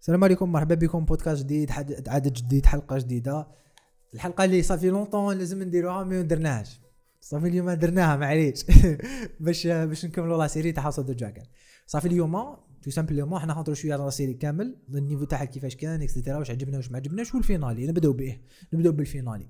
السلام عليكم مرحبا بكم. بودكاست جديد حد- عدد جديد حلقة جديدة. الحلقة اللي صافي longtemps لازم نديروها مي ما درناهاش. صافي اليوم درناها معليش. باش باش نكملوا la série تاع House of Dragon صافي اليوم tout simplement حنا نهضروا شوية على la série كامل. ال niveau تاعها كيفاش كان et cetera واش عجبنا واش ما عجبناش وال finale نبداو به. نبداو بال finale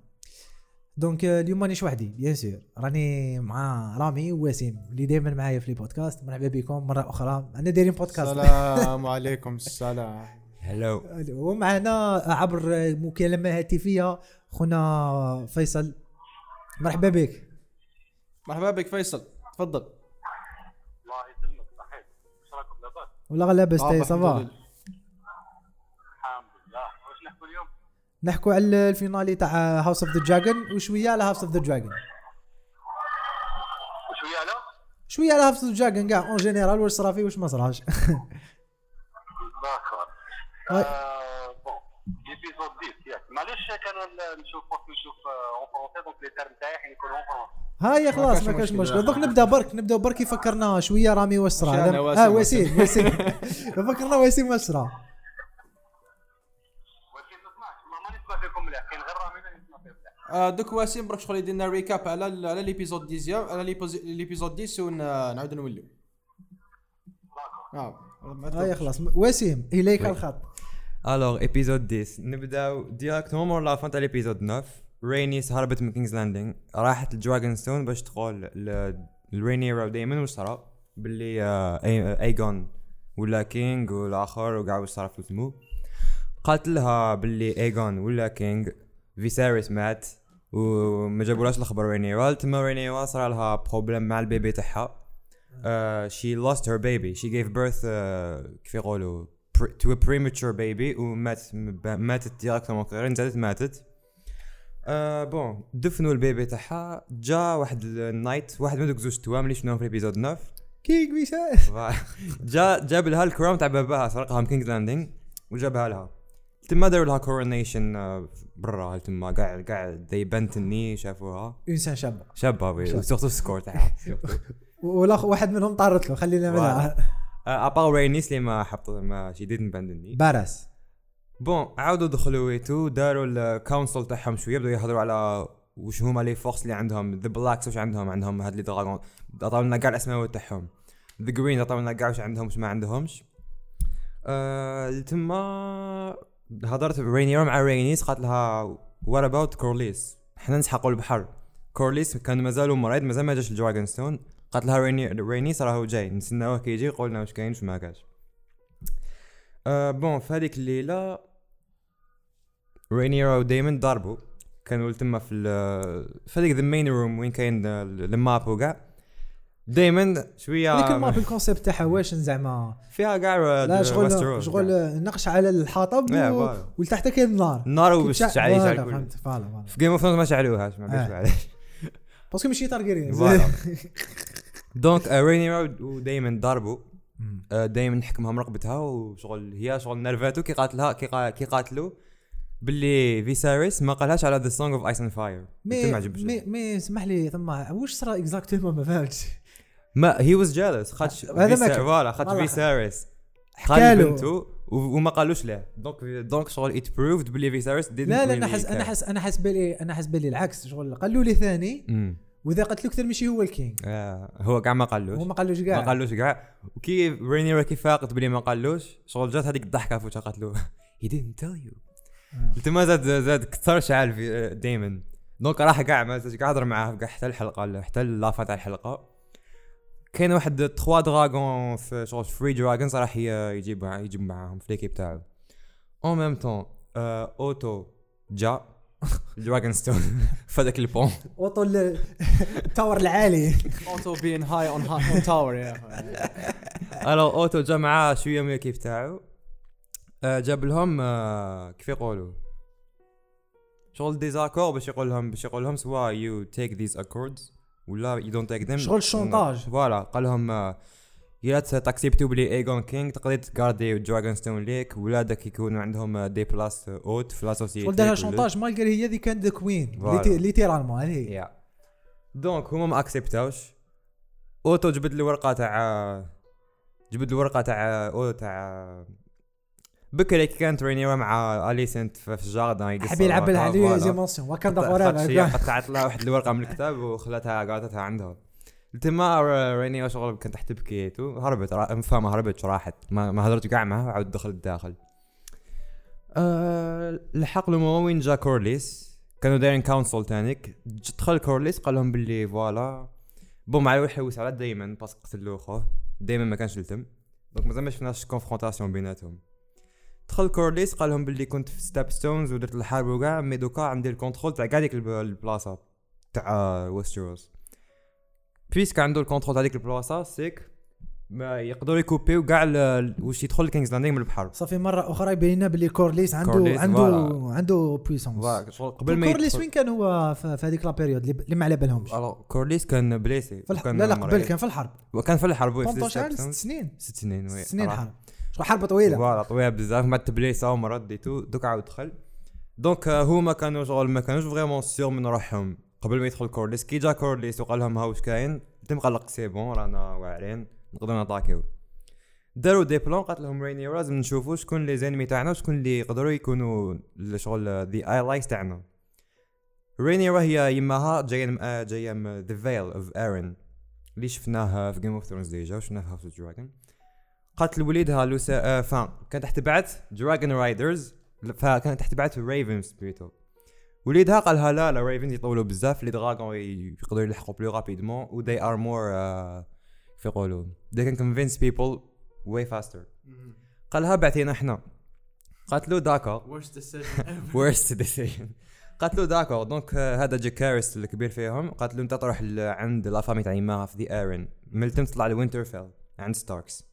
donc آه، اليوم مانيش وحدي bien sûr راني مع رامي ووسيم اللي دائما معايا في البودكاست مرحبا بكم مرة أخرى. أنا دايرين بودكاست السلام عليكم السلام. Hello. ومعنا عبر مكالمة هاتفية خونا فيصل. مرحبا بك. مرحبا بك فيصل. تفضل. الله يسلمك. صحيح إيش راكم لاباس؟ والله لاباس تاي الحمد ça va. الحمد لله. واش نحكوا اليوم؟ نحكوا على ال finale تاع House of the Dragon وشوية على House of the Dragon وشوية على؟ شوية على House of the Dragon كاع en général واش صرا فيه واش ما صراش. Ouais. آه، bon l'épisode 10 ياك معليش كان نشوف وقت نشوف en français donc les termes تاعي حين يكونوا en français هاي خلاص ما كاش مشكلة. مشكل دوك نبدأ برك نبدأ برك يفكرنا شوية رامي واش صرا أنا، آه وسيم، وسيم وسيم فكرنا وسيم واش صرا ولكن ما نسمعش والله ما نسمع فيكم مليح كاين غير رامي اللي نسمع فيه مليح آه، دوك واسيم برك شغل يدير لنا récap على على l'épisode dixième على l'épiso- l'épisode 10 ونعاود نوليو. آه. هاي خلاص وسيم إليك الخط. الوغ épisode 10 نبداو directement مور la fin تاع l'épisode 9 رينيس هربت من King's Landing راحت ل Dragonstone باش تقول لرينيرا دايما واش صرا؟ باللي آه، أي- ايجون ولا king والآخر وكاع واش صرا في الفيلم قالت لها باللي ايجون ولا king فيساريس مات وما جابولهاش الخبر رينيرا تما رينيرا صرا لها problème مع ال bébé تاعها. Uh, she lost her baby. She gave birth uh, كيف يقولوا pre- to a premature baby ومات ماتت ديريكتومون غير نزلت ماتت. بون دفنوا البيبي تاعها. جا واحد النايت واحد من دوك زوج توام اللي شفناهم في الابيزود 9 كيك بيسا. جا جاب لها الكراون تاع باباها سرقها من كينج لاندينغ وجابها لها. تما داروا لها كورونيشن برا تما كاع كاع ذي بنتني شافوها. إنسان شاب شابة وي وسورتو السكور تاعها ولا واحد منهم طارت له خلينا منها. ابار رينيس اللي ما حط ما شي ديدنت بندني بارس بون عاودوا دخلوا ويتو داروا الكونسل تاعهم شوية بداو يهضروا على وش هما لي فورس اللي عندهم ذا بلاكس واش عندهم عندهم هاد لي دراغون عطاو لنا كاع الأسماء تاعهم. ذا جرين عطاو لنا كاع واش عندهم واش ما عندهمش. آه تما هضرت رينيرا مع رينيس قالت لها وات اباوت كورليس حنا نسحقوا البحر. كورليس كان مازالو مريض مازال ما جاش لدراجون ستون. قالت لها ريني رينيس راهو جاي. نستناوه كي يجي يقول لنا واش كاين واش ما كاش. آه بون في هذيك الليلة رينيرا ودايمون ضربوا كانوا تما في في هذيك ذا مين روم وين كاين ال- الماب وكاع. دايما شوية لكن ما في الكونسيبت تاعها واش زعما فيها كاع لا شغل شغل. نقش على الحطب إيه، و-. ولتحت كاين النار. النار وش تعيش على فهمت. فوالا فوالا. في جيم اوف ثرونز ما شعلوهاش ما آه. عرفتش علاش باسكو ماشي تارجيريان فوالا. دونك آه، رينيرا ودايما ضربوا آه، دايما حكمها رقبتها وشغل هي شغل نرفاتو كي قاتلها كي قا- كي قاتلو باللي فيساريس ما قالهاش على ذا سونغ اوف ايس اند فاير مي ما عجبش مي مي اسمح لي ثم واش صرا اكزاكتومون ما فهمتش ما هي واز جالس خاطش. فوالا خاطش. فيساريس. قال بنتو وما قالوش له دونك دونك شغل ات بروفد باللي فيساريس لا لا أنا حس أنا. حس أنا حس بالي أنا حس بالي العكس شغل قالوا لي ثاني. وإذا قلت له أكثر ماشي هو الكينج آه، هو كاع ما قالوش. هو ما قالوش ما كاع قالوش كاع وكي رينيرا كي فاقت بلي ما قالوش. شغل جات هذيك الضحكة فوت قالت له he didn't tell you. آه. تما زاد زاد كثر شعل في دايما. دونك راح كاع ما زادش قاعد هضر معاه كاع حتى الحلقة حتى اللافه تاع الحلقة. كاين واحد تخوا دراغون في شغل فري دراجونز راح يجيب يجيب معاهم في ليكيب تاعو. اون ميم طون اوتو جا. دراجون ستون. في هذاك البون أوطو ال- التاور العالي. اوتو بين هاي اون هاي اون تاور يا ألو اوتو جا معاه شوية من الكيف تاعو؟ آه، جاب لهم آه، كيف يقولوا؟ شغل ديزاكور باش يقول لهم باش يقول لهم سوا يو تيك ذيز اكوردز ولا يو دونت تيك ذيم شغل الشونطاج. فوالا قال لهم يا تاكسيبتو بلي ايجون كينج تقدر تكاردي دراجون ستون ليك ولادك يكونوا عندهم دي بلاس اوت في لاسوسيتي شغل دارها شونطاج مالغري هي اللي كانت ذا كوين فوالا. ليتيرالمون هذه يا دونك هما ما اكسبتاوش اوتو جبد الورقه تاع جبد الورقه تاع أو تاع بكري كي كانت رينيرا مع اليسنت في الجاردن حبي يلعب لها فوالا. زيمونسيون she- forever قطعت لها واحد الورقه من الكتاب وخلتها قعدتها عندها تما رينيرا شغل كانت تحت تبكي تو هربت را- مفهمة هربت راحت ما, ما هدرت كاع معها وعاود دخلت الداخل أه لحق وين جا كورليس. كانوا دايرين council تانيك دخل كورليس قال لهم باللي voilà. مع يروح يحوس على دايمن parce que قتلو خوه دايمن ما كانش يلتم. donc مازال ما شفناش confrontation بيناتهم. دخل كورليس قال لهم باللي كنت في Stepstones ودرت الحرب وكاع mais دوكا عندي ال contrôle تاع كاع ديك الب- البلاصة تاع Westeros puisque عنده ال contrôle تاع ديك البلاصه c'est que ما يقدروا يكوبيو كاع واش يدخل ل King's Landing من البحر. صافي مره أخرى يبين لنا باللي كورليس عنده كورليس، عنده voilà. عنده puissance قبل ما كورليس وين كان هو في هذيك la période اللي ما على بالهمش؟ كورليس كان blessé وكان لا لا قبل. كان في الحرب. وكان في الحرب oui، في 18 ستاب عام ست. سنين. ست سنين oui ست سنين. حرب. حرب طويلة. voilà طويلة بزاف ما تبليسا ومرض ديتو دوك عاود دخل. donc آه، هما كانوا شغل ما كانوش vraiment sûrs من روحهم. قبل ما يدخل كورليس كي جا كورليس وقال لهم ها واش كاين تم قلق c'est bon رانا واعرين نقدروا نطاكيو داروا des plans قالت لهم ريني لازم نشوفوا شكون les ennemis تاعنا وشكون اللي يقدروا يكونوا شغل the allies تاعنا. ريني هي يماها جاية جاية من the Vale of Arryn اللي شفناه في Game of Thrones déjà وشفناه في House of Dragon قتل وليدها لوسا آه فان كانت تحت بعت dragon riders فكانت تحت بعت ravens plutôt وليدها قالها لا لا ravens يطولوا بزاف les dragons يقدروا يلحقوا plus rapidement و they are more uh, كيف يقولوا they can convince people way faster. قالها بعتينا إحنا. قالت له d'accord worst decision ever. Worst decision. قالت له d'accord donc آه، هذا جاكاريس الكبير فيهم. قالت له أنت تروح عند la famille تاع يماها في the Arryn ملتم تطلع ل Winterfell عند ستاركس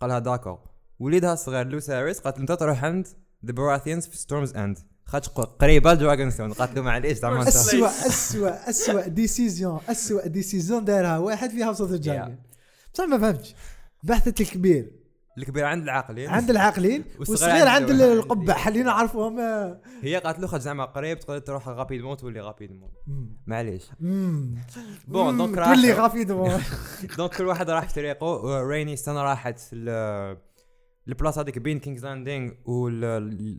قالها داكور وليدها الصغير لوساريس قالت له أنت تروح عند ذا براثيانز في ستورمز اند ق- قريبة لدراجون ستون قالت له معليش زعما اسوء اسوء اسوء ديسيزيون اسوء ديسيزيون دارها واحد في هاوس اوف ذا جاينت بصح ما فهمتش بحثت الكبير الكبير عند العاقلين عند العاقلين والصغير عند. القبة حلينا نعرفوهم. هي قالت له خاطر زعما قريب تقدر تروح غابيدمون تولي غابيدمون. معليش. بون. donc تولي راح rapidement. donc كل واحد راح في طريقه ريني السنة راحت البلاصه هذيك بين King's Landing و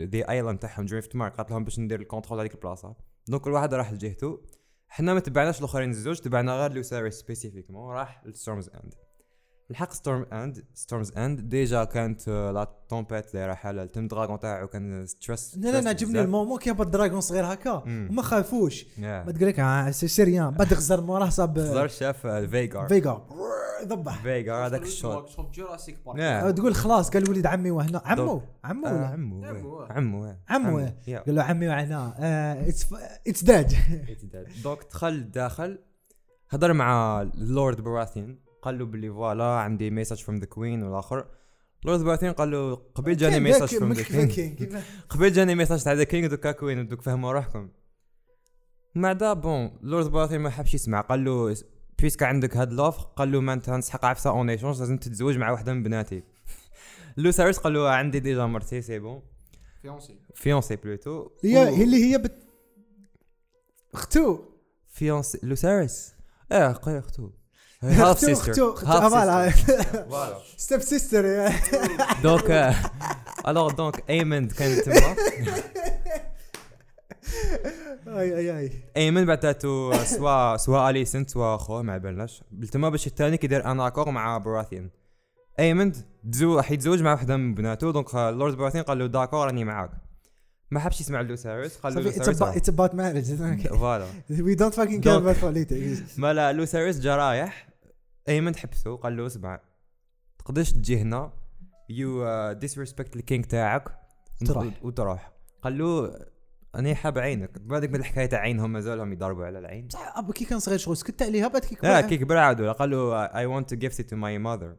the island تاعهم Driftmark قالت لهم باش ندير ال contrôle هذيك البلاصة. donc كل واحد راح لجهته. حنا ما تبعناش الآخرين الزوج تبعنا غير لوساري spécifiquement راح ل Storm's End الحق Storm's End Storm's End déjà كانت آه، la tempête دايره حاله التم dragon تاعو كان stress لا لا نعجبني ال moment كي هبط dragon صغير هكا. وما خافوش. ما ما تقول لك آه، c'est c'est rien بعد غزر موراه صاب شاف آه، Vhagar Vhagar يذبح Vhagar هذاك ال shot. شوف Jurassic Park تقول خلاص قال وليد عمي وهنا. عمو؟ عمو ولا؟ عمو عمو،. عمو. قال له عمي وهنا. it's it's dad donc دخل داخل هضر مع ال Lord Baratheon قال له باللي voilà عندي message from the queen والآخر. Lord Baratheon قال له قبل جاني ميساج فروم the king قبل جاني message تاع the king دوكا queen دوك فهموا روحكم. مع دا bon Lord Baratheon ما حبش يسمع. قال له puisque عندك هاد l'offre قال له ما انت نسحق عفسه en échange لازم تتزوج مع واحدة من بناتي. لو ساريس قال له عندي déjà مرتي c'est bon fiancée fiancée plutôt هي هي اللي هي بت اختو. fiancée لوساريس آه قوي أختو. half sister voilà voilà step sister donc alors donc ايمن كان تما اي اي اي ايمن بعثاتو soit soit Alicent soit خوه ما بالناش تما باش الثاني كيدير un accord مع Baratheon ايمن تزو راح يتزوج مع وحدة من بناته. donc Lord Baratheon قال له d'accord راني معاك. ما حبش يسمع لوساريس قال له لوساريس it's about marriage voilà we don't fucking care about politics ما لا لوساريس جا رايح ايمن حبسه قال له اسمع تقدرش تجي هنا you disrespect ال king تاعك تروح. وتروح. قال له أنا حاب عينك. بعدك من الحكاية تاع عينهم مازالهم يضربوا على العين. بصح أبو كي كان صغير شغل سكت عليها بعد كي لا كبر كي كبر عاودوا قال له I want to gift to my mother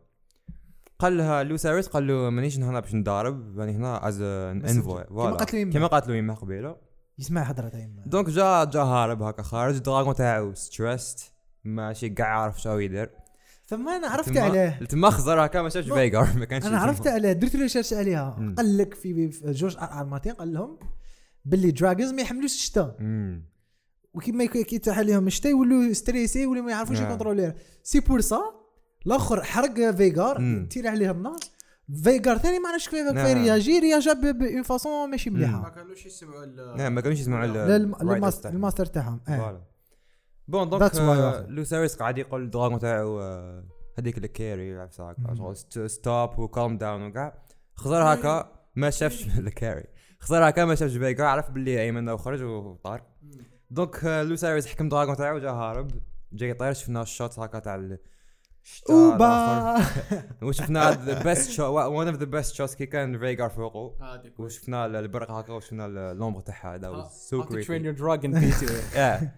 قال لها لوساريس قال له مانيش هنا باش نضارب راني هنا as an envoy كيما قالت له يما. كيما قالت له يما قبيلة. يسمع هضره تاع يما donc جا جا هارب هكا خارج. dragon تاعو stressed ماشي كاع عارف شنو يدير. ثم أنا عرفت عليه تما خزر هكا ما شافش ما- Vhagar ما كانش أنا. عرفت عليه درت recherche عليها. قال لك في George R.R. Martin قال لهم باللي dragons ما يحملوش الشتاء. وكيما يك- كي يتاح عليهم الشتاء يولوا stressés ولا ما يعرفوش نعم. ي contrôler c'est pour ça الآخر حرق Vhagar مم. تير عليه النار Vhagar ثاني ما عرفتش كيف نعم. كيف réagi رياجا bonne façon ماشي ما مليحه كانوش يسمعوا ال- نعم ما كانوش يسمعوا الماستر تاعهم. الماستر تاعهم آه voilà bon donc آه،. لوساريس قاعد يقول ال dragon تاعو آه، هذيك ست- stop و calm down وكاع خزر هكا ما شافش الكاري خزر هكا ما شافش فيجا عرف باللي أيمن وخرج وطار donc آه، لوساريس حكم dragon تاعو جا هارب. جاي طاير شفنا ال shot هكا تاع أوبا. وشفنا the best shot One of the best shots كي كان فيجار فوقه وشفنا البرق هكا وشفنا l'ombre تاعها هذا so how to train creepy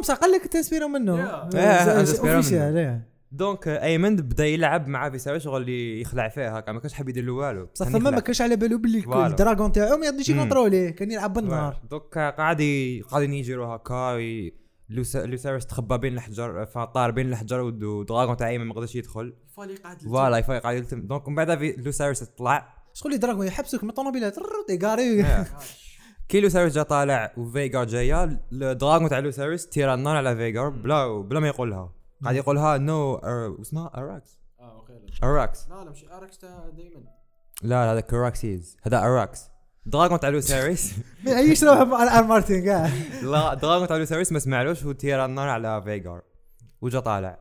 بصح قال لك تنسبيرو منه. منه. إيه. donc آه، أيمن بدا يلعب مع فيساوي شغل اللي يخلع فيه هكا ما كانش حاب يدير له والو. بصح كان ثم ما. كانش على بالو باللي. ال dragon تاعو ما يقدرش. يكونتروليه كان يلعب بالنار دوك قاعد قاعدين يجروا هكا لوساريس تخبى بين الحجر فطار بين الحجر ود- و dragon تاع أيمن ما قدرش يدخل. فالي قاعد voilà يفايق قاعد يلتم. donc من بعد في- لوساريس طلع. شغل les dragons يحبسوك من الطوموبيلات تيغاري كي لوساريس جا طالع وفيجار جاية. ال dragon تاع لوساريس تيرا النار على فيجار بلا بلا ما يقولها. قاعد يقولها no اسمها أراكس. آه OK أراكس. لا لا مش اركس تاع دايما. لا لا هذا كوراكسيز هذا أراكس. dragon تاع لوساريس ما يعيش روحه مع الار مارتن كاع لا dragon تاع لوساريس ما سمعلوش وتيرا النار على فيجار وجا طالع.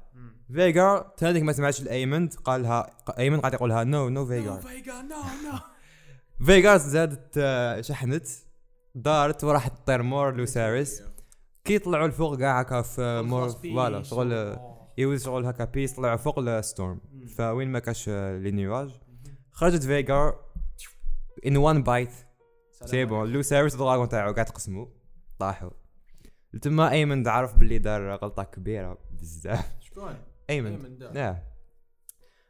فيجار تانيك ما سمعش الايمن قالها ايمن قاعد يقولها no no فيجار فيجا. no no فيجار زادت آه، شحنت. دارت وراحت تطير مور لوساريس كي طلعوا الفوق كاع هكا في مور voilà شغل يوز شغل هكا بيس طلعوا فوق ال storm فوين ما كاش آه، les nuages. خرجت فيجار in one bite c'est bon لوساريس dragon تاعو قاعد تقسموا طاحوا تما أيمن عرف باللي دار غلطة كبيرة بزاف. شكون؟ أيمن. نعم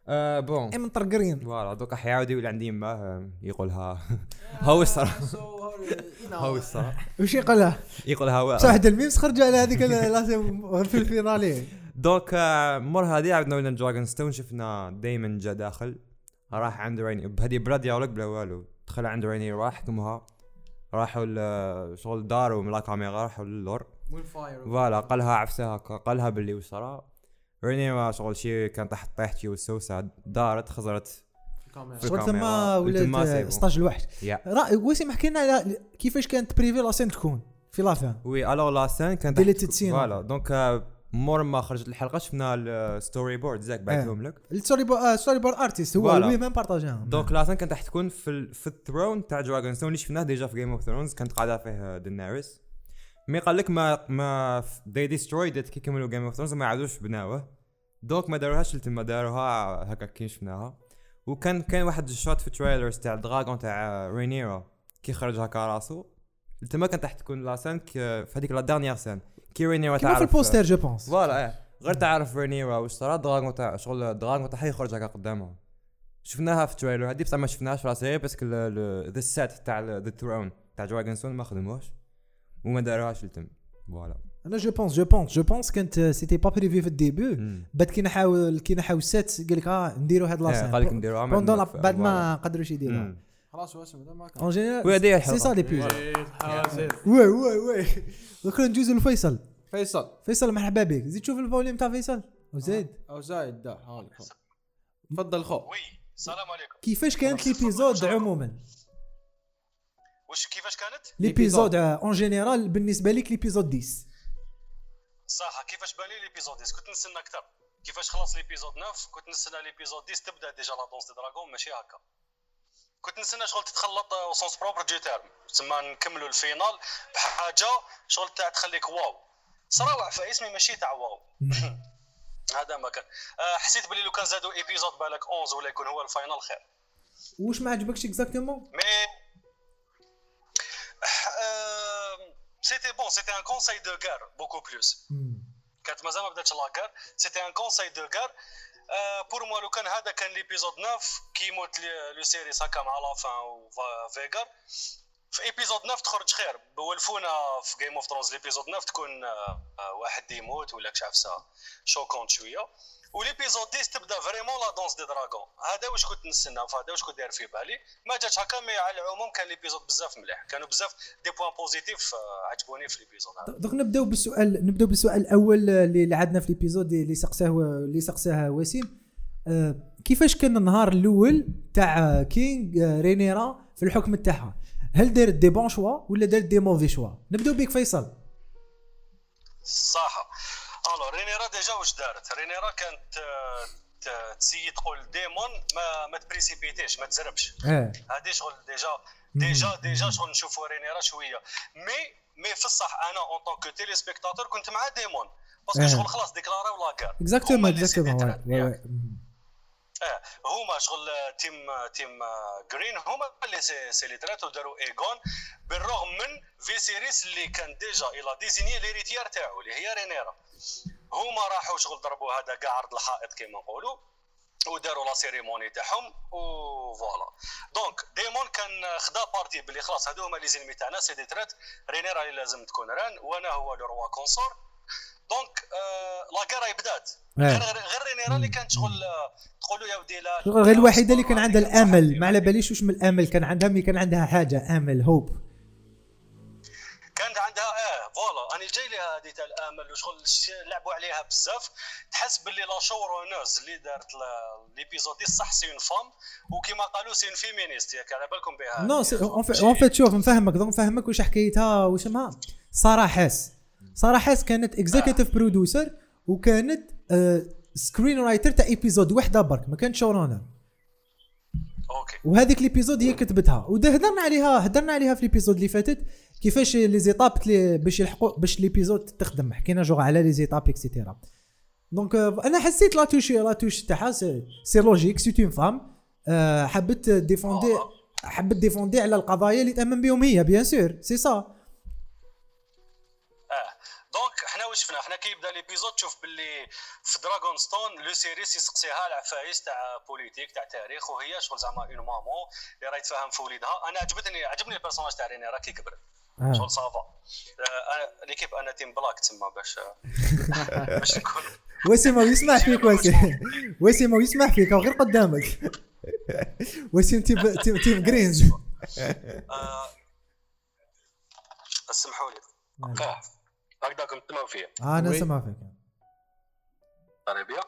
آه بون. أي من طرقرين فوالا دوكا حيعاود يولي عندي يماه يقولها. So, you know, هو الصراحة. وش يقولها؟ يقولها بصح الميمز خرجوا على هذيك في الفينالي. دوك آه، مر هذه عندنا ولنا دراجون ستون شفنا دايمن جا داخل. راح عند ريني. بهذه بلا ديالوج بلا والو دخل عند ريني راح حكمها راحوا شغل داروا من لا كاميرا راحوا للور. وين فاير voilà قالها عفسها هكا قالها باللي وش صرا ريني ما شغل شي كان تحت طيحتي والسوسة دارت خزرت في شغل تما. 16 الوحش. يا. راه وسيم حكي لنا على كيفاش كانت prévue la scène تكون في la fin oui alors la scène كان Deleted scene. voilà donc آه، مور ما خرجت الحلقة شفنا ال storyboard زاك بعثهم لك. ال story bo آه، storyboard artist هو voilà. هو même بارطاجيها donc la scène كانت راح تكون في في ال throne تاع دراجون ستون اللي شفناه déjà في Game of Thrones كانت قاعدة فيه ديناريس mais قال لك ما ما دي destroyed كي كملوا Game of Thrones ما عادوش بناوه. donc ما داروهاش لتما داروها هكا كي شفناها وكان كان واحد ال shot في ال trailers تاع ال dragon تاع رينيرا كي خرج هكا راسو. تما كانت راح تكون la scène ك- في هذيك la dernière scène كي رينيرا كيما في تعرف ال poster je pense voilà إيه. غير تعرف رينيرا واش صرا dragon تاع شغل ال dragon تاعها يخرج هكا قدامها شفناها في ال trailer هذه بصح ما شفناهاش في la série parce que the set تاع the throne تاع دراغون ستون ما خدموش وما داروهاش لتم voilà أنا je pense je pense je pense كانت c'était pas prévu في ال début. بعد كي نحاول كي نحاول set قال لك آه نديروا هاد la scène قال لك نديروها بعد. ما قدروش يديروها. خلاص كان. en oui، général هذه هي سي سا الحلقة. l'épisode oui oui oui دوك ندوزو لفيصل فيصل فيصل مرحبا بك زيد تشوف ال volume تاع فيصل وزيد أو زايد دا تفضل خو. oui السلام عليكم كيفاش كانت l'épisode عموما. واش كيفاش كانت؟ l'épisode en général بالنسبة لك l'épisode 10 صح كيفاش بالي l'épisode 10 كنت نستنى أكثر. كيفاش خلص l'épisode 9 كنت نستنى l'épisode 10 تبدأ déjà la danse des dragons ماشي هكا. كنت نستنى شغل تتخلط sens propre du terme تسمى نكملوا ال finale بحاجة شغل تاع تخليك wow. في اسمي ماشي تاع wow. هذا ما كان. آه، حسيت بلي لو كان زادوا épisode بالك 11 ولا يكون هو ال final خير. واش ما عجبكش exactement Mais c'était bon, c'était un conseil de guerre, beaucoup plus. كانت مازال ما بداتش la c'était un conseil de guerre. Euh, pour moi لو كان هذا كان l'épisode 9 كي يموت لي- لو سيريس هكا مع la fin وفيجر في épisode 9 تخرج خير بولفونا في Game of Thrones l'épisode 9 تكون واحد يموت ولا كش عفسه شوكونت شوية و l'épisode 10 تبدا vraiment la danse des dragons هذا واش كنت نستنى هذا واش كنت داير في بالي ما جاتش هكا mais على العموم كان l'épisode بزاف مليح كانوا بزاف des points positifs عجبوني في l'épisode هذا دوك نبداو بالسؤال نبداو بالسؤال الأول اللي عندنا في l'épisode اللي سقساه اللي سقساه وسيم كيفاش كان النهار الأول تاع king رينيرا في الحكم تاعها هل دارت des bons choix ولا دارت des mauvais choix نبداو بك فيصل صح alors رينيرا déjà واش دارت؟ رينيرا كانت آه، تسيي تقول ديمون ما ما تبريسيبيتيش ما تزربش. آه. هذه شغل déjà déjà déjà شغل نشوفوا رينيرا شوية. مي مي في الصح أنا en tant que téléspectateur كنت مع ديمون. parce que آه. شغل خلاص ديكلاراو la guerre exactement exactement آه هما شغل team team green هما اللي c'est c'est les traîtres وداروا ايغون بالرغم من فيسيريس اللي كان déjà il a désigné l'héritière تاعو اللي هي رينيرا. هما راحوا شغل ضربوا هذا كاع عرض الحائط كما نقولوا وداروا la cérémonie تاعهم و voilà donc ديمون كان خدا parti باللي خلاص هادو هما les ennemis تاعنا c'est des traîtres رينيرا اللي لازم تكون reine وأنا هو le roi consort. donc آه la guerre بدات غير غير غير Rhaenyra اللي كانت شغل آه، تقولوا يا ودي لا غير الوحيدة اللي كان عندها الأمل. ما على باليش واش من الأمل. كان عندها mais كان عندها حاجة أمل hope كانت عندها آه voilà. أنا جاي لها هذه تاع الأمل وشغل لعبوا عليها بزاف. تحس باللي la showrunneuse اللي دارت لا- l'épisode دي صح c'est une femme وكما قالوا c'est une féministe ياك على بالكم بها. non en fait شوف نفهمك donc نفهمك واش حكايتها واش اسمها Sara Hess Sara Hess كانت executive producer وكانت screenwriter تاع épisode وحدة برك ما كانتش showrunner okay. وهذيك l'épisode هي كتبتها. وهدرنا عليها هدرنا عليها في l'épisode اللي فاتت كيفاش les étapes باش يلحقوا باش l'épisode تخدم. حكينا juge على les étapes et cetera donc آه، أنا حسيت la touche la touche تاعها c'est c'est logique c'est une femme حبت défendre حبت défendre على القضايا اللي تأمن بهم هي bien sûr c'est ça donc حنا واش شفنا؟ حنا كي يبدا l'épisode تشوف باللي في Dragonstone Lucerys يسقسيها العفايس تاع politique تاع تاريخ وهي شغل زعما اون مامون اللي راهي تفهم في وليدها. أنا عجبتني عجبني ال personnage تاع Rhaenyra كي كبرت آه. شغل ça va. أنا l'équipe أنا Team Black تسمى باش باش نكون. وسيم يسمع فيك وسيم وسيم يسمع فيك غير قدامك. وسيم Team Team, Greens آه، اسمحوا لي. هكذاكم تسمعوا فيا آه أنا oui. سمع فيك bien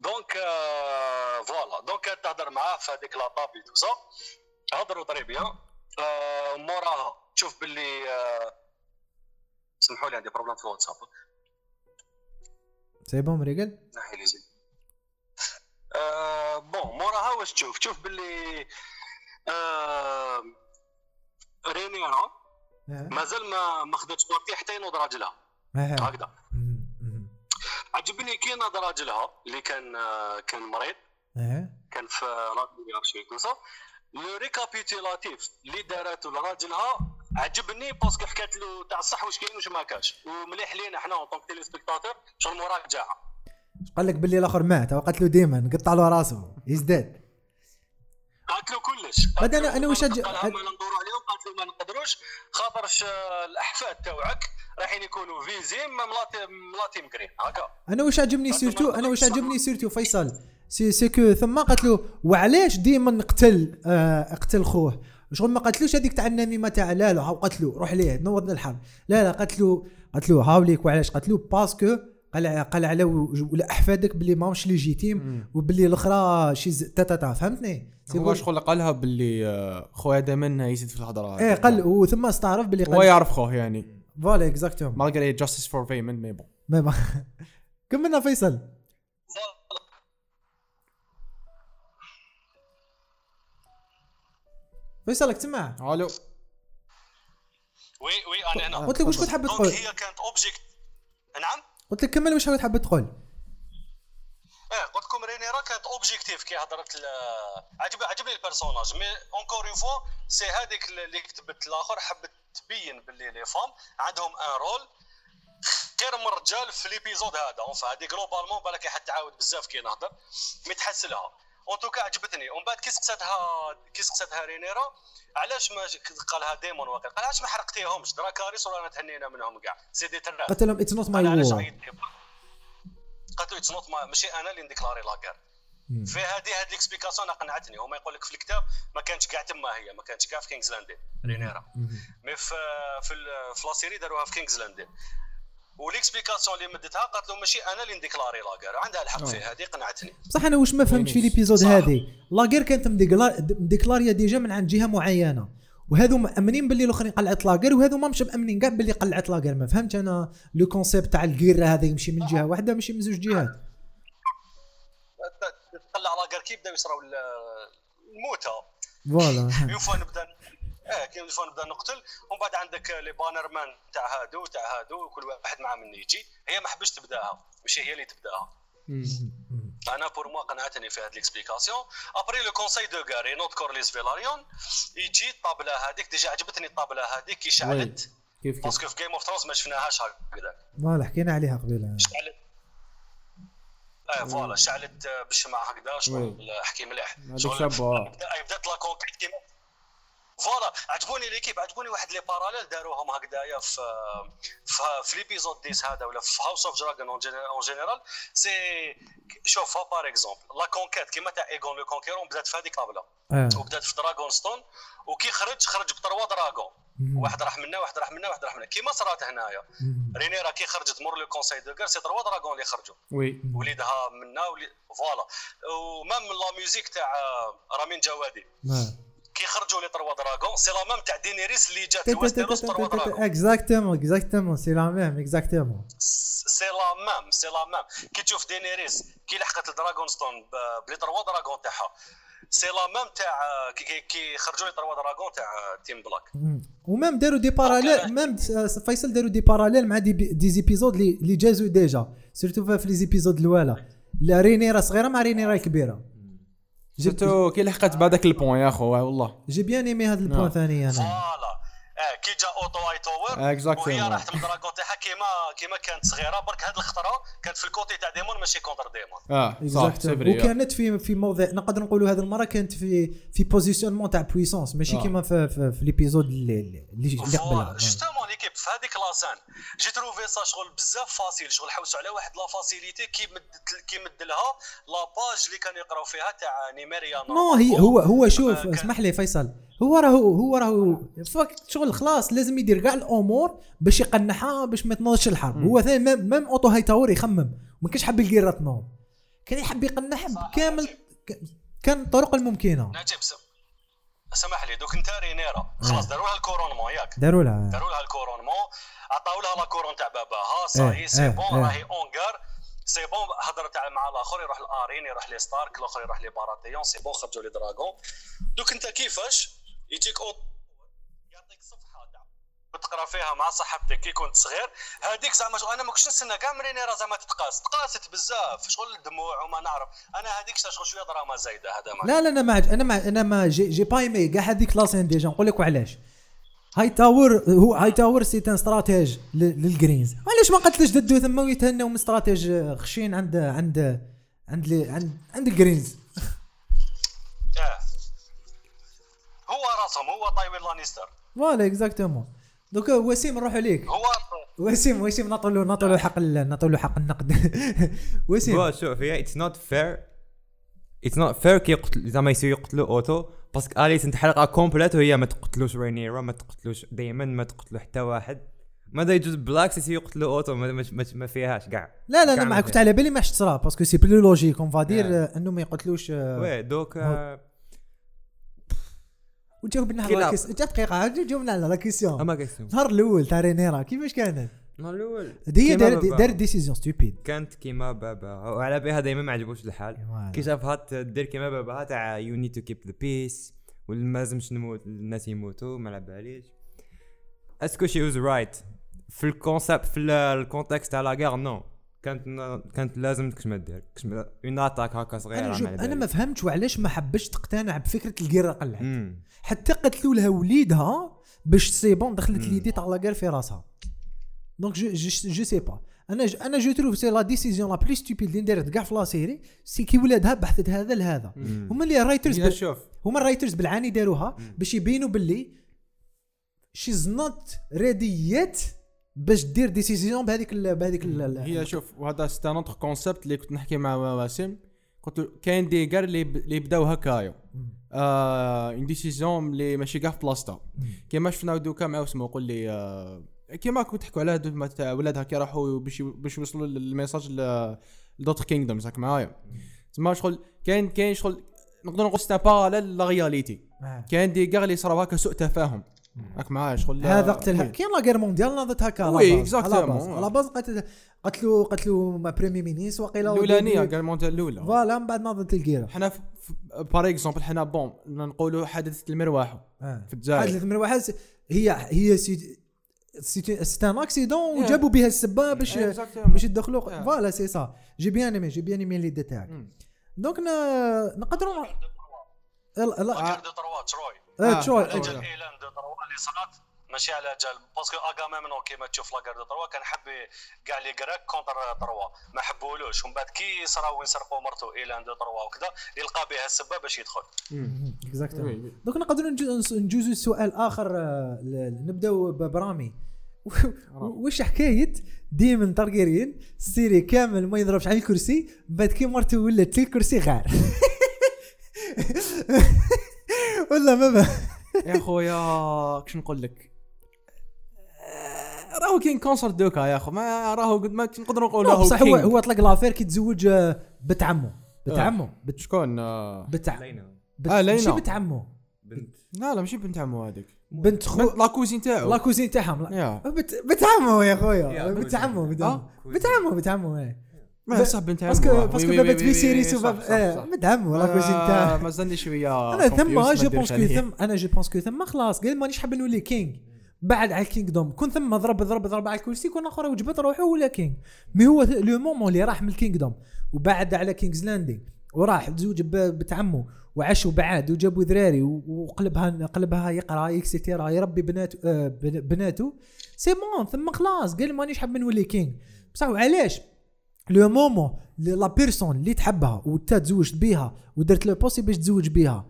donc آه، voilà. donc تهضر معاه في هذيك la tapé tout ça. هضروا très bien آه، موراها. تشوف باللي آه، سمحوا لي عندي problème في الواتساب. c'est bon réglé نحي لي زين. آه، bon موراها واش تشوف؟ تشوف باللي آه، Rhaenyra مازال ما ما خدتش parti حتى ينوض راجلها هكذا. عجبني كي ناض راجلها اللي كان كان مريض. كان في شي كوسا le récapitulatif اللي دارته لراجلها عجبني parce que حكات له تاع الصح واش كاين واش ما كاش. ومليح لينا حنا en tant que téléspectateurs شغل مراجعة. قال لك باللي الآخر مات وقالت له ديما نقطع له راسه يزداد قالت له كلش بعد أنا واش أج- قالها ما ندوروا عليهم قالت له ما نقدروش. خاطرش الأحفاد تاعك رايحين يكونوا فيزيم ملاتي ملاتي مكرين هكا. أنا واش عجبني سيرتو؟ أنا واش عجبني سيرتو فيصل. سي سي كو ثم قالت وعلاش ديما نقتل آه اقتل خوه؟ شغل ما قالتلوش هذيك تاع النميمه تاع لا لا هاو قالت له روح ليه نوضنا الحرب لا لا قالت له هاوليك وعلاش قالت له parce que قال قال على ولا أحفادك باللي ماهمش légitimes وباللي الأخرى شي ز- تا تا تا فهمتني؟ هو bon. شغل قالها باللي آه، خويا دائما يزيد في الهضرة. إيه قال وثم استعرف باللي هو يعرف خوه يعني. voilà exactement malgré justice for women mais bon ما ما كملنا فيصل؟ فيصل تسمع allô oui oui أنا هنا. قلت لك واش كنت حاب تقول؟ هي كانت object نعم؟ قلت لك كمل واش حاب تقول. آه قلت لكم Rhaenyra كانت objective كي هضرت ل... عجب عجبني ال personnage mais encore une fois c'est هذيك اللي كتبت الآخر حبت تبين باللي les femmes عندهم un rôle غير من الرجال في l'épisode هذا. on هذه globalement بالك حتى تعاود بزاف كي نهضر. mais تحس لها en tout cas عجبتني. ومن بعد كي سقساتها كي سقساتها Rhaenyra علاش ما قالها Daemon واقع؟ قال علاش ما حرقتيهمش؟ Dracarys ولا تهنينا منهم كاع. c'est دي قلت لهم it's not my war قالت له it's not ماشي أنا اللي نديكلاري la guerre في هذه هذه ال explication قنعتني هما يقول لك في الكتاب ما كانتش كاع تما هي. ما كانتش كاع في King's Landing Rhaenyra. mais في في la série داروها في King's Landing و l'explication اللي مدتها قالت له ماشي أنا اللي نديكلاري la guerre عندها الحق فيه هذه قنعتني. بصح أنا واش ما فهمتش في l'épisode. هذه. la guerre كانت مديكلا- مديكلاريا déjà من عند جهة معينة. وهذو مأمنين باللي الأخرين قلعت la guerre وهذو ما مش مأمنين كاع باللي قلعت la guerre ما فهمتش أنا؟ le concept تاع ال guerre هذا يمشي من جهة واحدة ماشي من زوج جهات. تطلع la guerre كي بداو يصراو ال- الموتى voilà. Une fois نبدأ. آه quelle fois نبدا نقتل ومن بعد عندك les bannermen تاع هادو تاع هادو وكل واحد مع من يجي. هي ما حبش تبداها ماشي هي اللي تبداها. أنا pour moi قنعتني في هذه l'explication après le conseil de guerre notre Corlys Velaryon يجي الطابله هذيك déjà عجبتني الطابله هذيك كي شعلت. كيف كيف؟ parce que في Game of Thrones ما شفناهاش هكذا voilà حكينا عليها قبيلة. شعلت. آه voilà شعلت آه، بالشمع هكذا شغل oui. احكي مليح. شغل بدأت la conquête كيما voilà عجبوني l'équipe عجبوني واحد les parallèles داروهم هكذايا في في, في l'épisode 10 هذا ولا في House of the Dragon en général si شوف par exemple la conquête كيما تاع Aegon le Conquérant بدات في هذيك الطابله آه. وبدات في Dragonstone وكي خرج خرج ب trois dragons. واحد راح منا واحد راح منا واحد راح منا. كيما صرات هنايا. Rhaenyra كي خرجت مور le conseil de guerre c'est trois dragons اللي خرجوا. oui. وليدها منا ولي voilà. و même la musique تاع رامين جوادي. آه. كي خرجوا les trois dragons c'est la même تاع دينيريس اللي جات لويستيروس trois dragons exactement exactement c'est la même exactement c'est la même c'est la même كي تشوف دينيريس كي لحقت ال Dragonstone ب les trois dragons تاعها c'est la même تاع كي, خرجوا les trois dragons تاع Team Black و même داروا des parallèles même فيصل داروا des parallèles مع des, des épisodes اللي جازوا déjà surtout في les épisodes الأولى. لا رينيرا صغيرة مع رينيرا كبيرة. surtout كي لحقت بعدك ال point يا خو والله. j'ai bien aimé هذا ال point نعم. ثاني أنا voilà آه كي جا Otto Hightower. Exactement. وهي راحت من الدراغون تاعها كيما كيما كانت صغيرة برك هاد الخطرة كانت في ال côté تاع ديمون ماشي contre ديمون. آه vrai آه. وكانت في في موضع نقدر نقولوا هذه المرة كانت في في positionnement تاع puissance ماشي آه. كيما في في, في l'épisode اللي اللي, اللي قبلها. justement l'équipe في هذيك la scène j'ai trouvé ça شغل بزاف facile شغل حوسوا على واحد la facilité كي مد كي مد لها la page اللي كانوا يقراو فيها تاع نيميريا نو هي هو هو شوف اسمح لي فيصل. هو راهو هو راهو فك شغل خلاص لازم يدير كاع الأمور باش يقنعها باش ما تنوضش الحرب. هو ثاني même même Otto Hightower يخمم. ما كانش حاب يلقي تنوض كان يحب يقنعها بكامل كان الطرق الممكنة. نجيب سم- سمح لي دوك انت رينيرا. خلاص داروا لها ال couronnement ياك. داروا لها. داروا لها ال couronnement عطاو لها la couronne تاع باباها إيه، ça y est c'est إيه، bon. راهي en guerre. c'est bon هضر تاع مع الآخر يروح الارين يروح les Stark الآخر يروح les Baratheon c'est bon خرجوا les dragons دوك انت كيفاش يجيك يعطيك صفحة تاع تقرا فيها مع صاحبتك كي كنت صغير. هذيك زعما أنا ما كنتش نستنى. كاع مرينيرا زعما تتقاس. تقاست بزاف. شغل الدموع وما نعرف. أنا هذيك شغل شوية دراما زايدة هذا ما. لا لا أنا ما أنا ما أنا ما j'ai, j'ai pas aimé كاع هذيك la scène déjà. نقول لك وعلاش. Hightower هو Hightower c'est un stratège لل Greens علاش ما قتلش ددو ثم ويتهنوا من stratège خشين عند عند عند عند عند ال Greens آه. هو راسهم. هو تايوين لانيستر voilà exactement دوك وسيم نروحوا ليك. هو وسيم وسيم نعطوا له نعطوا له حق ال- نعطوا له حق النقد. وسيم. شوف هي اتس نوت فير اتس نوت فير كي يقتل زعما يسيو يقتلوا أوتو باسكو اليس أنت حلقه كومبليت وهي ما تقتلوش رينيرا ما تقتلوش دايما ما تقتلوا حتى واحد. ماذا يجوز بلاكس يسيو يقتلوا أوتو ما, ما, ما, ما فيهاش كاع لا لا أنا معك كنت على بالي ما حش تصرا باسكو سي بلو لوجيك اون فادير. انه ما يقتلوش آه، وي دوك آه، وجاوبنا على كيس جا دقيقه جاوبنا على لا كيسيون أما كيسيون النهار الأول تاع رينيرا كيفاش كانت؟ النهار الأول. هي كيما دار بابا. دار décision stupide كانت كيما باباها وعلى بها دائما ما عجبوش الحال. كي شافها تدير كيما باباها تاع you need to keep the peace وما لازمش نموت الناس يموتوا ما على باليش est-ce que she was right في ال concept في ال- ال context تاع la guerre non كانت كانت لازم كش دير كش une attaque هكا صغيرة أنا أنا ما. فهمتش وعلاش ما حبش تقتنع بفكرة القيره قلعت. حتى قتلوا لها وليدها باش c'est bon دخلت. l'idée تاع la guerre في راسها donc je je je sais pas أنا j- أنا je trouve c'est la décision la plus stupide اللي دارت كاع في la série c'est كي ولادها بحثت هذا لهذا. هما اللي ال writers يا شوف هما ال writers بالعاني داروها باش يبينوا باللي she's not ready yet باش دير décision بهذيك ال- بهذيك ال- هي شوف وهذا c'est un autre concept اللي كنت نحكي مع واسم. قلت له كاين des guerres اللي بداو هكايا. آه une décision اللي ماشي كاع في بلاصتها. كيما شفنا دوكا مع اسمه يقول لي آه كيما كنت تحكوا على هادو تاع ولادها كي راحوا باش باش يوصلوا ال message ل d'autres kingdoms راك معايا. تما شغل؟ كاين كاين شغل نقدر نقول c'est un parallèle à la réalité آه. كاين des guerres اللي صراو هكا سوء تفاهم. راك معايا شغل هذا oui. كاين la guerre mondiale ناضت هكا على oui، base. على. باز قتل قتلوا قتلوا ما premier ministre وقيلا الأولانية كاع ال mondiale الأولى voilà من بعد ناضت الكيرة حنا par exemple حنا bon نقولوا حادثة المروح آه. في الجزائر حادثة من واحد هي هي c'est c'est un accident. وجابوا بها السبة باش. باش يدخلوا. voilà c'est ça j'ai bien aimé j'ai bien aimé les Mm. donc نقدروا la Troie آه، آه، آه. جال Hélène de Troie اللي صرات ماشي على جال. parce que اغاميمنون كيما تشوف la guerre de Troie كان حب كاع les Grecs contre Troie ما حبولوش ومن بعد كي صراو يسرقوا مرتو Hélène de Troie وكذا يلقى بها السبة باش يدخل. exactement oui. donc نقدروا نجو- نجوزوا سؤال آخر آه، نبداو برامي. واش حكاية ديمن تارجيريان ال série كامل ما يضربش على الكرسي بعد كي مرته ولات الكرسي غار. ولا ما ما يا خويا كش نقول لك؟ راهو كاين كونسر دوكا يا خو ما راهو قد ما نقدروا نقولوا راهو بصح هو. هو طلق لافير كي تزوج آه، بنت عمو. بنت آه. عمو. بنت شكون؟ آه، بنت ع- لينا. ماشي بنت عمو. بنت. لا لا ماشي بنت عمو هذيك. بنت خو بنت لاكوزين تاعو. لا كوزين تاعهم لا. يا. بنت عمو يا خويا يا بنت كوزين. عمو بنت. عمو. بنت عمو بنت عمو إيه. ما صح بنت باسكو آه. باسكو في وي- سيري سو. بنت عمو لا كوزين آه، تاعها ما زالني شوية أنا ثم confused، ما جو بونس كو. ثم أنا je pense que تما خلاص قال مانيش حاب نولي king. بعد على ال kingdom كون تما ضرب ضرب ضرب على الكرسي كون آخر وجبت روحه ولا king. mais هو le moment اللي راح من ال kingdom وبعد على King's Landing وراح تزوج ب- بنت عمه وعاشوا بعاد وجابوا ذراري وقلبها قلبها يقرأ et cetera يربي بنات آه، بن- بناته c'est bon تما خلاص قال مانيش حاب نولي king. بصح علاش؟ le moment la personne اللي تحبها وانت تزوجت بيها ودرت le possible باش تزوج بيها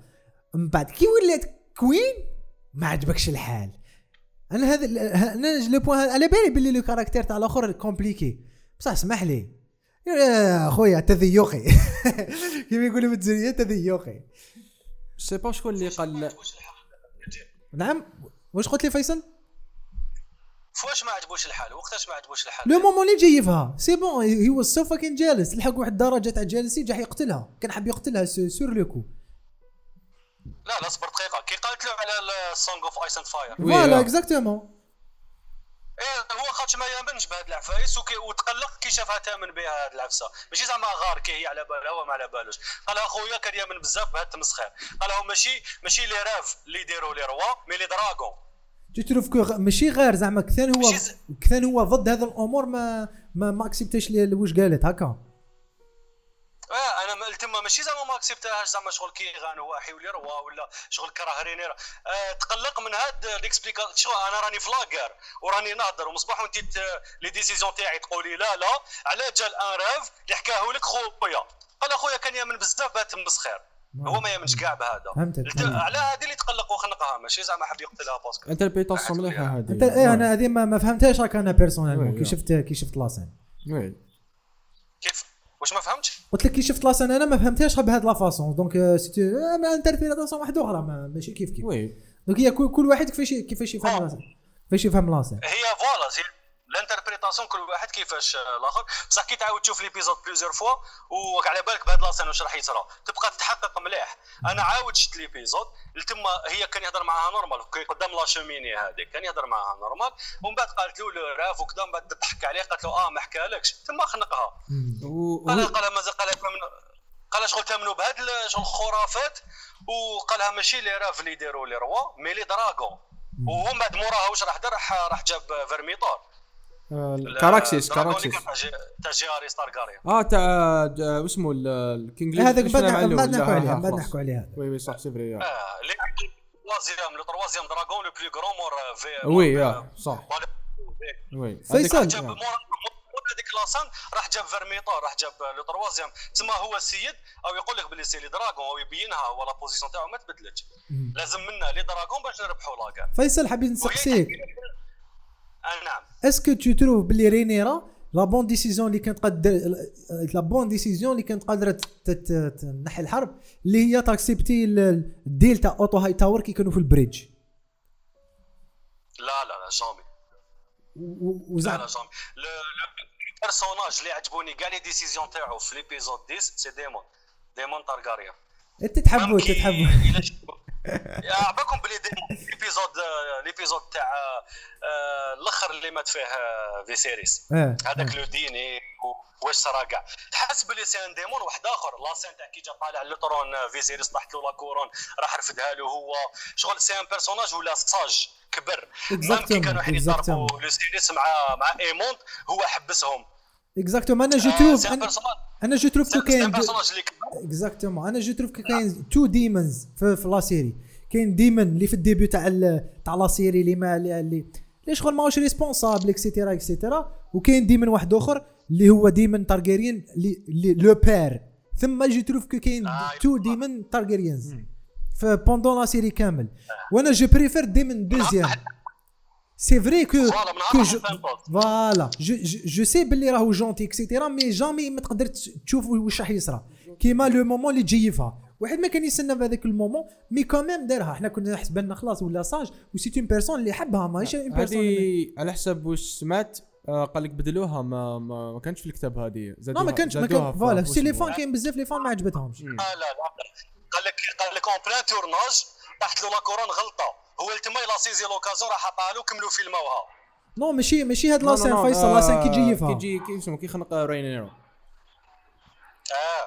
من بعد كي ولات queen ما عجبكش الحال أنا هذا أنا le point على بالي باللي le caractère تاع الآخر compliqué بصح اسمح لي يا خويا تذيقي كيما يقولوا بالتزريه تذيقي c'est pas شكون اللي قال نعم واش قلت لي فيصل فواش ما عجبوش الحال؟ وقتاش ما عجبوش الحال؟ le moment اللي جايبها. c'est bon هي هو so fucking jealous لحق واحد الدرجه تاع jealousy جا يقتلها. كان حاب يقتلها sur le coup. لا لا صبر دقيقة. كي قالت له على ال song of ice and fire voilà. exactement إيه هو خاطش ما يامنش بهاد العفايس وتقلق كي شافها تأمن بها هاد العفسة. ماشي زعما غار كي هي على بالها وما على بالوش. قال أخويا كان يأمن بزاف بهاد التمسخير قال هو ماشي ماشي les rêves اللي يديروا les rois mais les dragons. je trouve que ماشي غير زعما كثان هو كثان هو ضد هذا الأمور ما ما ما accept يش les- واش قالت هكا. آه أنا ما- تما ماشي زعما ما اكسبتهاش زعما شغل كي غانوا واحي ولا روا ولا شغل كره ريني آه تقلق من هاد ليكسبليكا شغل أنا راني في لاكار وراني نهضر ومصباح وانت لي ديسيزيون تاعي تقولي لا لا. على جا الان راف اللي حكاه لك خويا. قال أخويا كان يامن بزاف بهاد التمسخير هو ما يامنش كاع بهذا. فهمتك،. على هذه اللي تقلق وخنقها ماشي؟ زعما حب يقتلها باسكو انتربريتاسيون مليحه هذه. انت إيه أنا هذه ما, ما فهمتهاش هكا أنا بيرسونيلمون وي، كي. شفت كي شفت لاسين oui. كيف؟ واش ما فهمتش؟ قلت لك كي شفت la scène أنا ما فهمتهاش بهذه la façon donc آه، c'était آه، ma interprétation واحدة أخرى ما- ماشي كيف كيف. oui. donc هي كل, كل واحد كيفاش كيفاش يفهم آه. la scène كيفاش يفهم la scène هي voilà ال interprétation كل واحد كيفاش الآخر. بصح كي تعاود تشوف l'épisode plusieurs fois وعلى بالك بهاد la scène واش راح يصرى تبقى تتحقق مليح. أنا عاود شفت l'épisode تما هي كان يهضر معاها normal قدام la cheminée هذيك كان يهضر معاها normal. ومن بعد قالت له rêve وكذا من بعد تضحك عليه قالت له آه ما حكالكش تما خنقها. و- قال و- قالها مازال قالها قال شغل تامنوا بهاد شغل الخرافات؟ وقالها ماشي les rêves اللي يديروا les rois mais les dragons. وهو من بعد موراها واش راح دار؟ راح جاب فيرميتور. آه، كاراكسيس كاراكسيس تاع جي- تاع جياري ستارغاريان آه تاع ال- الكينج ليز هذاك مش بعد بعد. نحكوا عليها ها، بعد. نحكوا عليها oui oui صح c'est vrai آه. آه troisième le troisième dragon le plus grand مور في oui آه صح وي فيصل. هذيك- جاب مور هذيك la scène راح جاب فيرميتور راح جاب le troisième تما هو السيد أو يقول لك باللي c'est les dragons أو يبينها و la position تاعو ما تبدلتش. لازم منا les dragons باش نربحوا la guerre فيصل حبيت نسقسيك نعم. est-ce que tu trouves باللي رينيرا la bonne décision اللي كانت قادره la bonne décision اللي كانت قادره تنحي الحرب اللي هي ت accepter ال- ال deal تاع Otto Hightower كي كانوا في ال bridge لا لا لا jamais و- لا وزعما لا jamais le le personnage اللي عجبوني كاع les décisions تاعو في l'épisode 10 c'est ديمون ديمون تارغاريان انت تحبوا même كي- عباكم بلي l'épisode l'épisode تاع آه، الأخر اللي مات فيه آه، فيسيريس آه. هذاك le dîner واش صرا كاع. تحس بلي c'est un ديمون واحد آخر. la scène تاع كي جا طالع le trône آه، فيسيريس طاحت له la couronne راح رفدها له هو. شغل c'est un personnage ولا sage كبر. même كي كانوا حين. يضربوا لوسيريس مع مع ايموند هو حبسهم. exactement أنا je trouve أنا je trouve كاين exactement أنا je trouve كاين two Daemons في, في la série كاين ديمون اللي في ال début تاع تاع la série اللي ما اللي اللي شغل ماهوش responsable et cetera et cetera وكاين ديمون واحد اخر اللي هو ديمون تارجيريان اللي le pire تما je trouve كاين two ديمون تارجيريانز في pendant la série كامل وأنا je préfère ديمون deuxième c'est vrai que que. voilà je sais باللي راهو gentil et cetera mais jamais ما تقدر تشوف واش راح يصرى كيما le moment اللي تجيفها واحد ما كان يستنى بهذاك ال moment mais quand même دارها حنا كنا حسبنا خلاص ولا sage و c'est une personne اللي حبها ماهيش une personne هذه على حسب واش سمعت؟ آه، قال لك بدلوها ما ما, ما كانش في الكتاب هذه. لا زادوها ما كانش ما زادوها كان في- voilà في c'est les. fans كاين بزاف les fans ما عجبتهمش. لا لا لا. قال لك قال لك en plein tournage طاحت له la couronne غلطة. هو تما l'a saisi l'occasion راح عطاها له كملوا فيلموها non ماشي ماشي هاد la scène فيصل la scène كي تجي كي يفها تجي كي اسمه كي خنق رينيرو آه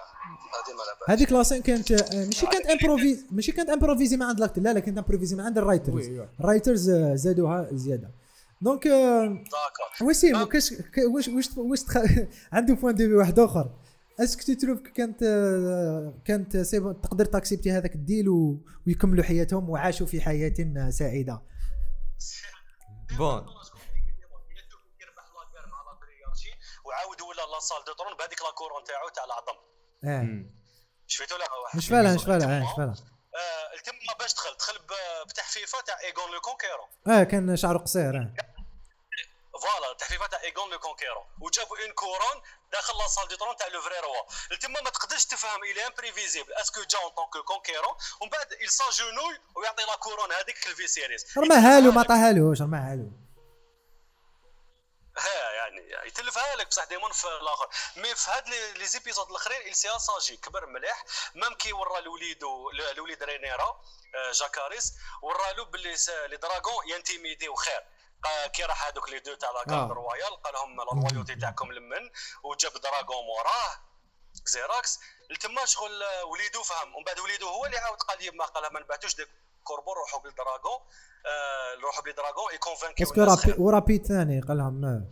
هذه ما هذيك la scène كانت آه، ماشي كانت improvise ماشي كانت improvisée من عند l'acteur لا لا كانت improvisée من عند ال writers. ال writers آه، زادوها زيادة. donc آه، وسيم واش واش واش. عنده point de واحد آخر. est-ce que tu trouves كانت آه، كانت تقدر ت accepter هذاك deal. ويكملوا حياتهم وعاشوا في حياة سعيدة. bon. وعاود ولا la salle du trône بهذيك la couronne تاعو تاع العظم. آه. شفيتو لا؟ واحد مش فاهم مش فاهم آه مش فاهم آه، تما باش دخل دخل بتحفيفه تاع إيغون le conquérant آه كان شعره قصير آه. voilà تحفيفه تاع إيغون لو كونكيرون وجابوا اون كورون داخل لا سال دو ترون تاع لو فري روا. تما ما تقدرش تفهم il est imprévisible est-ce que جا en tant que conquérant ومن بعد il s'agenouille ويعطي la couronne هذيك فيسيريس رماها له ما عطاهالوش رماها له؟ ها يعني يتلفها لك بصح ديمون في الآخر. mais في هاد les- épisodes الأخرين il سي اساجي كبر مليح. même كي ورا لوليدو لوليد رينيرا آه، جاكاريس ورا له باللي les dragons ي intimider وخير. قا- كي راح هذوك les deux تاع la garde آه. royale قال لهم la loyauté تاعكم لمن؟ وجاب دراغون موراه سيراكس. تما شغل آه، وليدو فهم. ومن بعد وليدو هو اللي عاود قال لي ما قالها ما نبعتوش des corbeaux روحوا بال dragon آه، روحوا بال dragon يكونفانكيو parce que rapi و rapide ثاني قال لهم آه.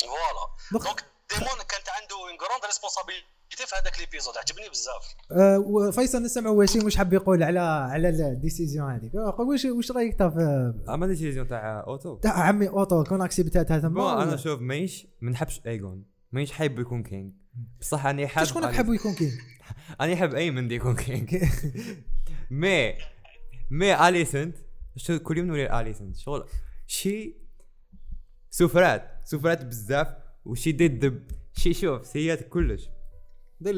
voilà donc- donc ديمون كانت عنده une grande responsabilité في هذاك l'épisode عجبني بزاف. آه، وفيصل نسمع وسيم واش حاب يقول على على ال décision هذيك. قول واش واش رأيك تا في أما décision تاع أوتو؟ تاع عمي أوتو كون اكسبتاتها ثم bon أنا شوف ماهيش ما نحبش ايجون ماهيش حاب يكون king بصح أني حاب شكون حابو يكون king أنا حاب ايمن يكون كينج مي مي أليسنت. شو كل يوم نولي أليسنت. شغل شي سفرات. سفرات بزاف وشي ضد شي شوف سيات كلش. دير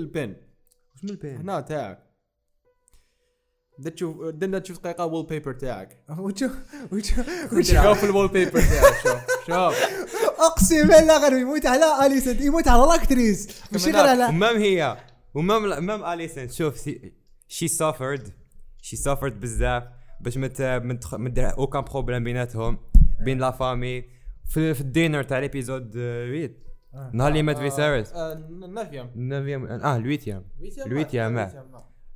واش من البين هنا تاعك. بدك تشوف بدنا تشوف دقيقة وول بيبر تاعك وشوف وشوف شوف الوول بيبر تاعك شوف. شوف. أقسم بالله غير يموت على اليسنت يموت على لاكتريس ماشي غير على و même هي. و même même اليسنت شوف she suffered she suffered بزاف. باش ما ت- ما تخ- ما دير aucun problème بيناتهم بين la famille في, في ال dîner تاع l'épisode 8 نهار اللي مات فيسيريس neuvième ال neuvième آه ال huitième ال huitième آه.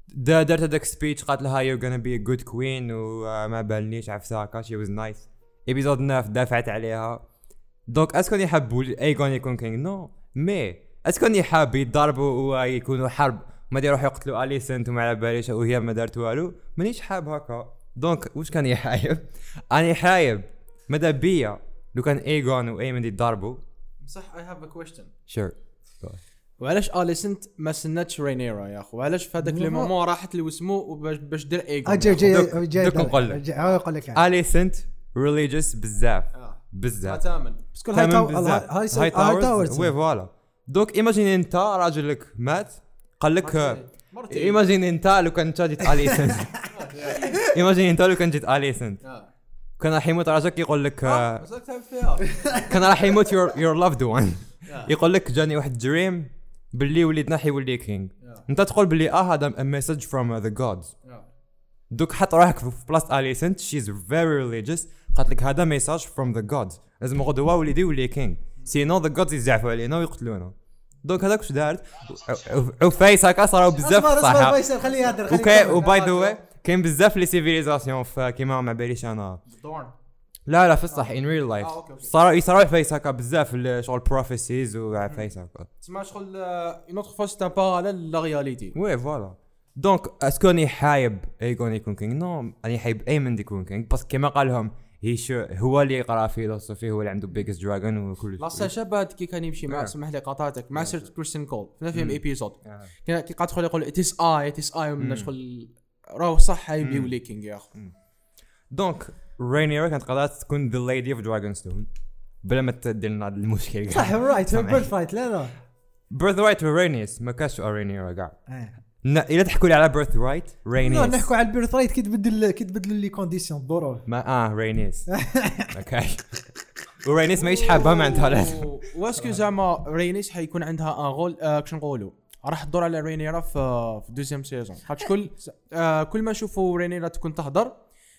دا دارت هذاك speech قالت لها you gonna be good queen وما بالنيش عفسه هكا she was nice épisode 9 دافعت عليها. donc est-ce que راني حاب ايغون يكون king non mais est-ce que راني حاب يضربوا ويكونوا حرب؟ ما يروحوا يقتلوا اليسنت وما على باليش وهي ما دارت والو. مانيش حاب هكا. donc واش كان يحايب؟ اني حايب ماذا بيا لو كان ايغون وايمن يتضربوا صح؟ I have a question sure وعلاش اليسنت ما سنتش رينيرا يا أخو؟ وعلاش في هذاك le moment راحت لي وسمو وباش باش دير أجي جي دوك- جي دوك نقول لك. هو يقول لك. يعني. اليسنت religious بزاف. آه. ما بزاف تامن parce que ال high تمام tow- بزاف. ال high high high towers towers oui voilà. donc imagine انت راجلك مات قال لك imagine انت لو كان جيت اليسنت imagine انت لو كان جيت اليسنت آه. كان راح يموت راجل يقول لك آه، فيها. كان راح يموت your your loved one يقول لك جاني واحد dream باللي وليدنا حيولي king انت تقول باللي آه هذا message from the gods دوك حط روحك في بلاصه اليسنت she's very religious قالت لك هذا message from the gods لازم غدوه وليدي يولي king sinon the gods يزعفوا علينا ويقتلونا. دوك هذاك واش دارت؟ وفايس هكا صاروا بزاف صح خليه. و by the way كاين بزاف les civilisations في كيما ما باليش أنا دورن لا لا في الصح in real life آه،. صاروا يصراو فيس هكا بزاف شغل prophecies وفيس هكا تسمى شغل une autre fois c'est un parallèle la réalité oui voilà donc est-ce que راني حايب ايغون يكون king non راني حايب ايمن يكون king parce que كيما قال لهم هي شو هو اللي يقرا philosophie هو اللي عنده biggest dragon وكل لا شباب كي كان يمشي مع آه. سمح لي قطعتك مع سير كريستيان كول في neuvième épisode آه. كي قاعد تدخل يقول it's I it's I من مم. شغل راهو صح يبي يولي king يا أخو. donc رينيرا كانت قادرة تكون the lady of Dragonstone بلا ما تدير لنا هذا المشكل. صح right. birthright لا لا. birthright رينيس ما كانش رينيرا كاع. ن- إلا تحكوا لي على birthright لا رينيس نحكوا على ال birthright كي تبدل كي تبدلوا les conditions الظروف ما آه رينيس okay. ورينيس ماهيش حابها ما عندها لا و- و est-ce que زعما رينيس حيكون عندها un rôle كش نقولوا؟ راح تدور على رينيرا في في deuxième saison. خاطر كل آه كل ما نشوفوا رينيرا تكون تهدر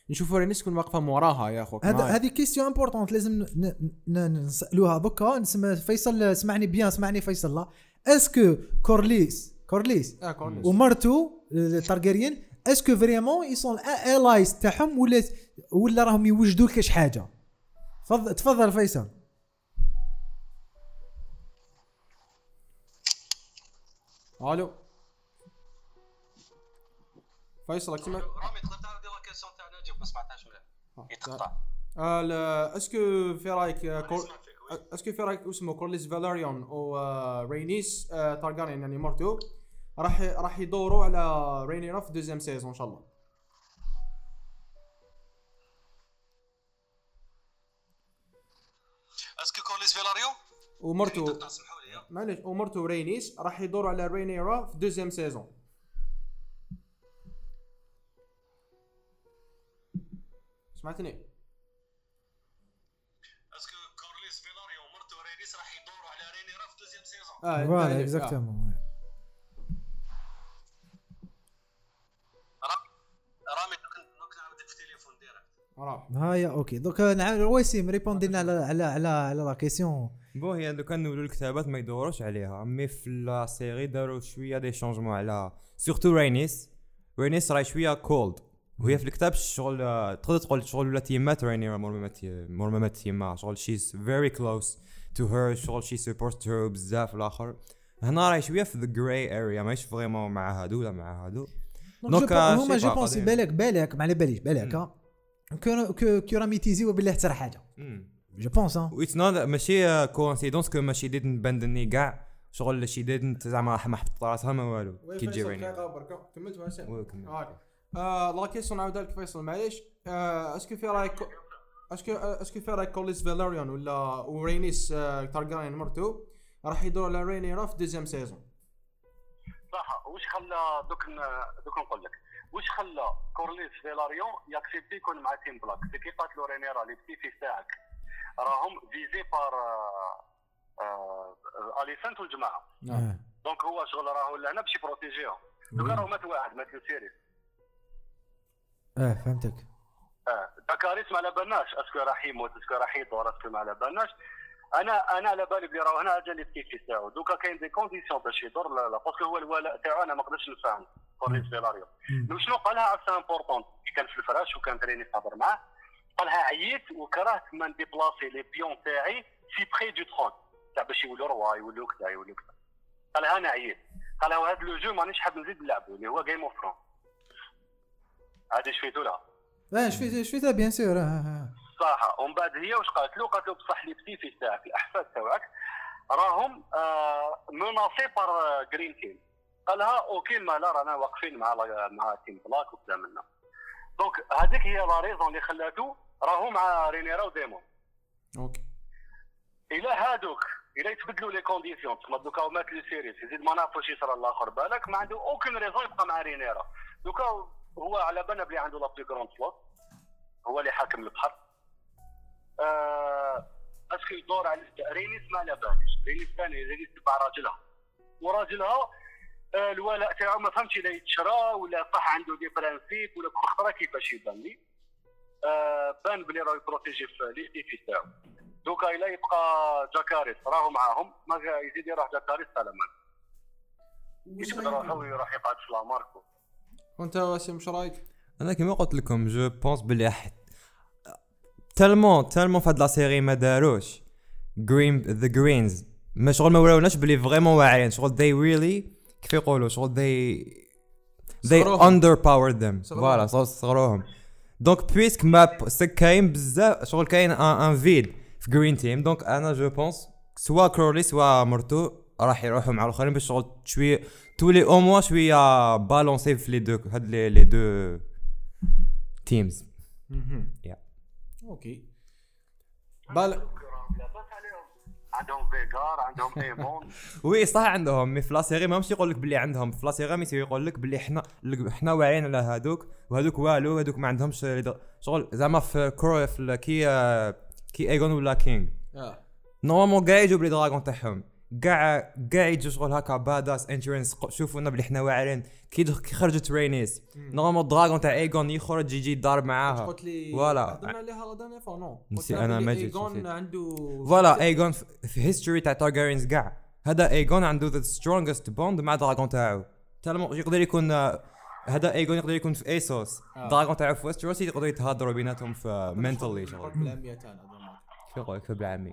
نشوفوا رينيس تكون واقفة موراها يا هذا هذه question importante لازم ن- ن- ن- نسألوها. دوكا نسمع فيصل اسمعني bien اسمعني فيصل لا. est-ce que كورليس كورليس. ومرتو تارجيريان est-ce que vraiment ils sont à l'aise تاعهم ولا ولا راهم يوجدوا لك شي حاجة؟ تفضل تفضل فيصل. ألو فيصل راك تسمع رامي تقدر تعاود la question تاع نجيب ما سمعتهاش مليح يتقطع آه، لا، est-ce que في رايك. est-ce que في رايك اسمه كورليس فالاريون و رينيس آه، يعني مرتو راح راح يدوروا على رينيرا في deuxième saison ان شاء الله est-ce que كورليس فيلاريو ومرتو آه. معليش ومرتو ورينيس راح يدوروا على رينيرا في deuxième saison. سمعتني؟ est-ce que كورليس فيلاريو ومرتو رينيس راح يدوروا على رينيرا في deuxième saison آه voilà exactement رامي رامي دوك دوك نعاودك في التليفون direct آه، راح هايا OK. دوك نعاود رويسيم répondi لنا على على على على la question. bon هي لو كان نولوا الكتابات ما يدوروش عليها mais في la série داروا شوية des changements على surtout رينيس. رينيس راهي شوية cold وهي في الكتاب شغل آه، تقدر تقول شغل ولات يمات رينيرا مور ما مات مور ما مات يما شغل she's very close to her شغل she support her بزاف الآخر. هنا راهي شوية في the gray area ماهيش vraiment مع هادو ولا مع هادو. donc آه، هما je pensais. بالك بالك ما على باليش بالك ها que que que راه ميتيزيو بالله حتى حاجة je pense it's not ماشي coïncidence que ماشي didn't bend the knee كاع شغل she didn't زعما ما حط راسها ما والو. كي تجي رينيرا كملت واسع oui، كمل. آه. آه la question نعاودها لك فيصل. معليش. آه est-ce que في رايك est-ce que آه، est-ce que في رايك كوليس فالاريون ولا ورينيس آه تارجاريان مرتو راح يدور على رينيرا في deuxième saison صح. واش خلى دوك دوك نقول لك؟ واش خلى كورليس فيلاريون ي accepter يكون مع team black c'est que قاتلوا رينيرا les petites-filles تاعك راهم visées par اليسنت والجماعة. donc هو شغل راهو لهنا باش ي protéger هم دوك راهو مات واحد مات سيريس آه فهمتك. آه داكاريس ما على بالناش est-ce que راح يموت est-ce que راح يدور اسكو ما على بالناش أنا أنا على بالي بلي راهو هنا جا les petites تاعو دوكا كاين des conditions باش يدور لا لا parce que هو الولاء تاعو أنا ما نقدرش نفهم كوريس فيلاريو شنو قالها عرفت important quand في الفراش وكان رينيس تهضر معاه قالها عييت وكرهت ما ن déplacer les pions تاعي في près du trône تاع باش يولوا roi يولوا كذا يولوا كذا. قالها أنا عييت. قالها وهذا le jeu مانيش حاب نزيد نلعبو اللي هو game of throne هذه شفيتو لها؟ آه شفيت شفيتها bien sûr صح ومن بعد هي واش قالت له؟ قالت له بصح les petites-filles تاعك الأحفاد تاعك. راهم آه menacées par green king قالها OK ما لا رانا واقفين مع مع team black وكذا منا donc هذيك هي la raison اللي خلاتو راهو مع رينيرا وديمون OK. إلى هادوك إلى يتبدلوا les conditions تسمى دوكا مات لي سيريس يزيد ما نعرفوش يصرى الآخر بالك. ما عنده aucune raison يبقى مع رينيرا دوكا هو على بالنا بلي عنده la plus grande flotte هو اللي حاكم البحر. آه، est-ce que يدور على رينيس ما على باليش رينيس ثاني رينيس تبع راجلها. وراجلها آه، الولاء تاعو ما فهمتش اذا يتشرى ولا صح عنده des principes ولا كل خطره كيفاش يبان لي آه، بان بلي راه ي protéger في les petites-filles تاعو. دوكا إلا يبقى جاكاريس راهو معاهم. ما يزيد يروح جاكاريس سلامات يجبد روحه ويروح يقعد في لاماركو. وأنت واسم إيش رايك؟ أنا كيما قلت لكم je pense بلي حت tellement tellement في هاد la série ما داروش green the greens ما شغل ما وراوناش بلي vraiment واعرين شغل they really كيف يقولوا شغل they underpowered them. صغروهم. voilà صغ- صغروهم donc puisque ما كاين بزاف شغل كاين un vide في green team donc أنا je pense soit كورليس soit مرتو راح يروحوا مع الاخرين باش شغل شوية تولي أو موا شوية balancée في les deux هاد les les deux teams Yeah. OK بالك عليهم عندهم فيغار عندهم ايمون oui صح عندهم. mais في la série ماهمش يقول لك باللي عندهم. في la série mais يقول لك باللي حنا حنا واعيين على هادوك. وهادوك والو هادوك ما عندهمش شغل زعما في كرو في كي آه، كي ايجون ولا king آه. normalement كاع يجوا ب les dragons تاعهم. كاع كاع يجوا شغل هكا badass entrance شوفونا بلي حنا واعرين. كي خرجت رينيس normal dragon تاع ايجون يخرج يجي يضارب معاها. قلت لي؟ voilà. هضرنا عليها la dernière fois نو نسي- أنا ما نسيت. عنده voilà ايجون في- في history تاع تارجارينز كاع هذا ايجون عنده the strongest bond مع dragon تاعو. tellement يقدر يكون هذا ايجون يقدر يكون في ايسوس آه. dragon تاعو في ويستروس يقدروا يتهضروا بيناتهم في mentally شغل بالعامية تاعنا هذا كيف يقول لك بالعاميه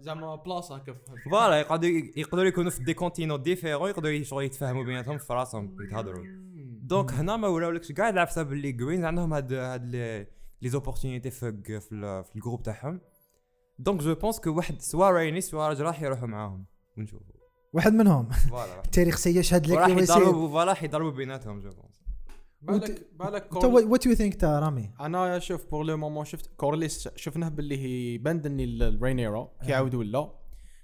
زعما بلاصة كيف voilà يقدروا يقدروا يكونوا في des continents différents يقدروا شغل يتفاهموا بيناتهم في راسهم يتهضروا. donc هنا ما وراولكش كاع العفسه باللي greens عندهم هاد هاد les opportunités في في, ال- في ال groupe تاعهم. donc je pense que واحد soit ريني soit راجل راح يروحوا معاهم. ونشوفوا. واحد منهم. voilà. التاريخ سيشهد لك اللي يصير يضربوا voilà راح يضربوا بيناتهم je pense بالك بالك what you think تا رامي؟ أنا شوف pour le moment شفت كورليس شفناه باللي هي bend the knee ل رينيرا كي عاود ولا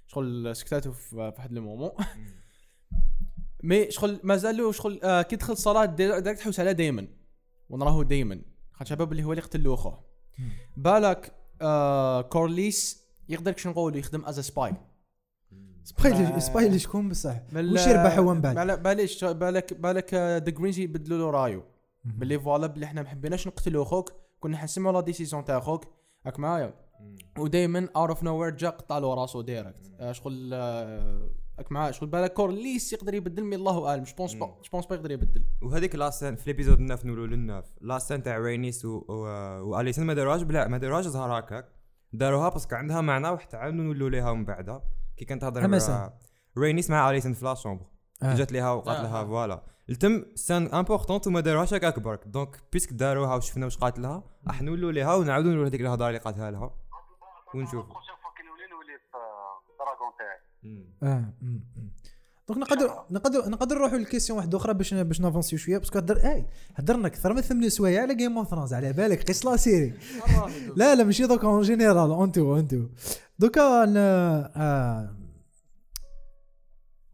شغل سكتاتو في واحد ال moment mais شغل مازالو شغل آه كي دخل صلاة direct تحوس على دايما. ونراهو دايما. خاطر شباب اللي هو اللي قتل اخوه بالك آه كورليس يقدر كش نقولوا يخدم as spy spy spy اللي شكون بصح؟ وش يربح هو من بعد؟ بالك بالك بالك the greens يبدلوا له رايو. باللي voilà باللي إحنا ما حبيناش نقتلوا أخوك كنا حنسمعوا la décision تاع أخوك راك معايا. وديمون out of nowhere جا قطع له راسو direct آه، شغل آه، راك معايا. شغل بالك كورليس يقدر يبدل mais الله أعلم. je pense pas je pense pas يقدر يبدل. وهذيك la scène في l'épisode 9 نولو لل neuf la scène تاع Rhaenys و Alicent ما داروهاش بلا ما داروهاش ظهر هكاك داروها parce que عندها معنى وحتى عاودوا نولوا ليها من بعدها. كي كانت تهضر أما مع سان. Rhaenys مع Alicent في la chambre آه. جات ليها وقالت آه، لها آه. voilà التم scène importante وما داروهاش هكاك برك donc puisque داروها وشفنا واش قالت لها راح نولوا ليها ونعاودوا نولوا هذيك الهضرة اللي قالتها لها ونشوفوا. prochaine fois كي نولي نولي في dragons تاعي آه. donc نقدر نقدر نقدر نروحوا la question واحدة أخرى باش باش n'avance يو شوية parce que هدر اي هدرنا أكثر من ثمان سوايع على Game of Thrones على بالك قيس la série. لا لا ماشي donc en général انتو انتو دوكا آه،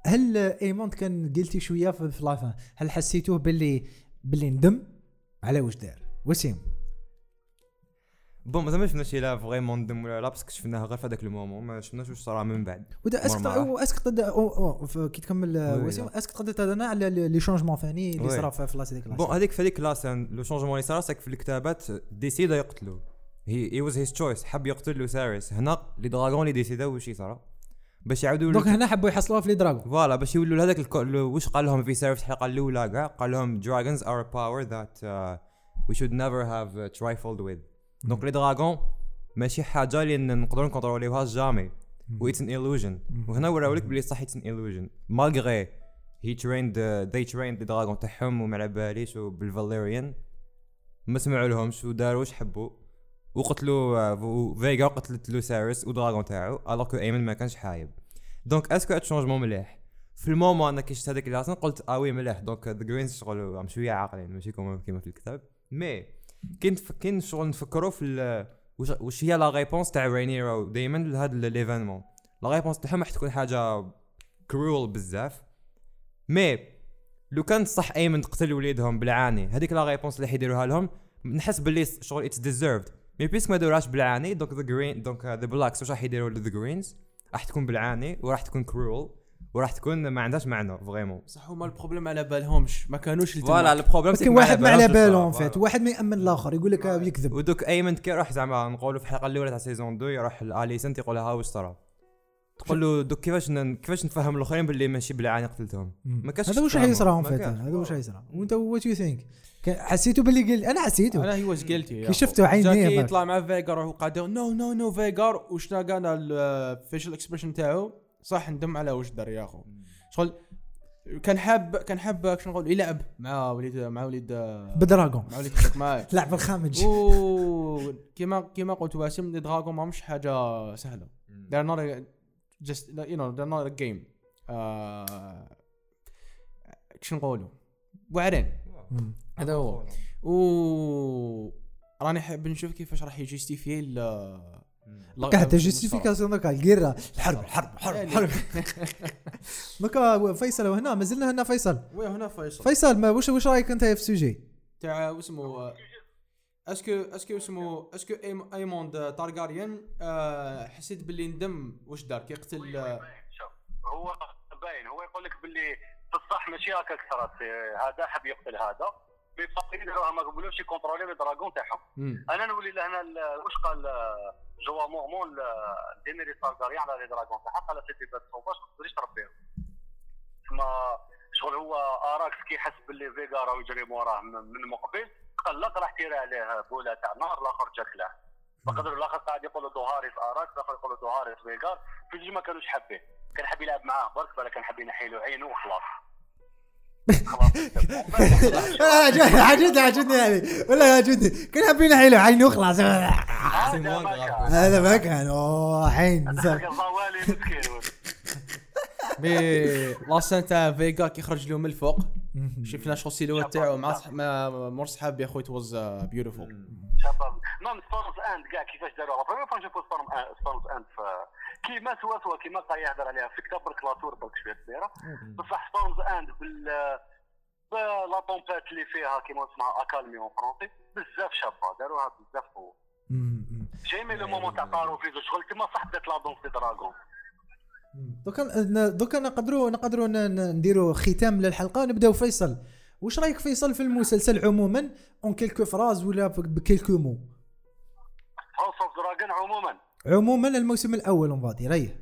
هل Aemond كان قلتي شوية في l'avant هل حسيتوه باللي باللي ندم؟ على واش دار؟ وسيم. bon مازال ما شفناش لا vraiment ندم ولا لا parce que شفناها غير في هذاك ال moment ما شفناش واش صرا من بعد ودا est-ce que. est-ce que تقدر ف- كي تكمل oui، وسيم. est-ce que تقدر تهضرنا على les changements ثاني اللي oui. صرا في لاس ديك bon هذيك في هذيك la scène le changement اللي صار c'est que في الكتابات décida يقتلو هي هي واز هيز تشويس حب يقتل Lucerys هنا les dragons اللي décidaو واش يصرا باش يعاودوا donc هنا حبوا يحصلوها في les dragons voilà باش يولوا هذاك واش قال لهم في Viserys الحلقة الاولى كاع قال لهم power that uh, we should never have uh, trifled with. donc les dragons ماشي حاجة اللي نقدروا نcontrôlerيوها jamais و it's an illusion. وهنا وراو لك بلي صح an illusion. Malgré he trained uh, they trained les dragons تاعهم وما على باليش وبال valyrien ما سمعوا لهمش وداروا واش حبوا وقتلوا فيجا قتلت Lucerys و dragon تاعو alors que Aemond ما كانش حايب donc est-ce que هاد changement مليح في ال moment أنا كي شفت هذاك la scène قلت آه oui مليح donc the Greens شغل شوية عاقلين ماشي كيما في الكتاب mais كي نتف- كي ن- شغل نفكروا في واش هي la réponse تاع Rhaenyra دائما لهذا l'événement la réponse تاعهم راح تكون حاجة cruelle بزاف. mais لو كان صح Aemond تقتل وليدهم بالعاني هذيك la réponse اللي حيديروها لهم نحس باللي شغل it's deserved mais puisque ما داروهاش بالعاني donc the Green donc the Blacks واش راح يديروا ل the Greens راح تكون بالعاني وراح تكون cruelle وراح تكون ما عندهاش معنى vraiment. بصح هما ال problème على بالهمش ما كانوش اللي voilà. ال problème كاين واحد ما على بالو فات واحد ما يأمن الآخر يقول لك يكذب. ودوك Aemond كي راح زعما نقولوا في الحلقة الأولى تاع saison 2 يروح ل Alicent تيقول لها واش صرا؟ تقول له دوك كيفاش ن- كيفاش نفهم الآخرين باللي ماشي بالعاني قتلتهم ما كانش هذا واش راح يصرى هم فات هذا واش راح يصرى وانت what you think حسيتوا باللي قال أنا حسيته أنا هي was guilty كي شفته عينيه. يطلع مع Vhagar وهو قاعد يقول no no no Vhagar. وشنا قال ال facial expression تاعو؟ صح ندم على واش دار يا اخو. شغل كان حاب كان حاب شنو نقول يلعب مع وليد مع وليد بدراغون. مع وليد معاي لعب الخامج. كيما كيما قلت واسم دراغون ماهمش حاجة سهلة. they're not a, just you know they're not a game. آه، شنو نقولوا؟ واعرين. هذا هو. و راني حاب نشوف كيفاش راح يجيستيفي المستوى. justification دوكا القيرة. الحرب الحرب الحرب يعني. الحرب. دوكا فيصل وهنا مازلنا هنا فيصل. oui هنا فيصل. فيصل ما واش واش رأيك أنت في ال sujet تاع واسمو est-ce que est-ce que اسمو اسكو Aemond Targaryen آه، حسيت باللي ندم. واش دار؟ كي قتل هو باين هو يقول لك باللي بصح ماشي هكا كثرت. هذا حب يقتل هذا. mais راها ما قبلوش يcontrôler les dragons تاعهم. أنا نولي لهنا واش قال جوا مورمون دينيري تارجاريان على لي دراغون تاعها؟ قال سيتي بات سوفاج ما تقدريش تربيهم. تما شغل هو آراكس كي حس باللي فيغا راه يجري موراه من مقبل قلق راح تيري عليه بوله تاع نار الآخر جا كلاه فقدروا الآخر قاعد يقولوا دوهاريس آراكس الآخر يقولوا دوهاريس فيغار. في الجي ما كانوش حابين. كان حاب يلعب معاه برك ولا كان حاب ينحي له عينه وخلاص. خلاص عجبني عجبني هذه والله عجبني كنا حابين حيلو عيني وخلاص هذا ما كان هذا ما كان اوه la scène تاع فيجا كي خرج له من الفوق شفنا شغل ال silhouette تاعو مع مور صحاب يا خويا was beautiful شباب نعم ستارز اند كاع كيفاش داروا la première fois نشوفوا Storm's End كيما سوا سوا كيما قا يهضر عليها في كتاب برك la tour برك شوية صغيرة. بصح Storm's End بال la tempête اللي فيها كيما اسمها accalmie en français بزاف شابة داروها بزاف قوة. j'aimais le moment تاع طارو في شغل كيما صح بدات la danse des dragons دوكا دوكا نقدروا نقدروا نديروا ختام للحلقة ونبداو فيصل. واش رأيك فيصل في المسلسل عموما؟ en quelques phrases ولا ب quelques mots؟ House of the Dragon عموما. عموما الموسم الأول فادي ريه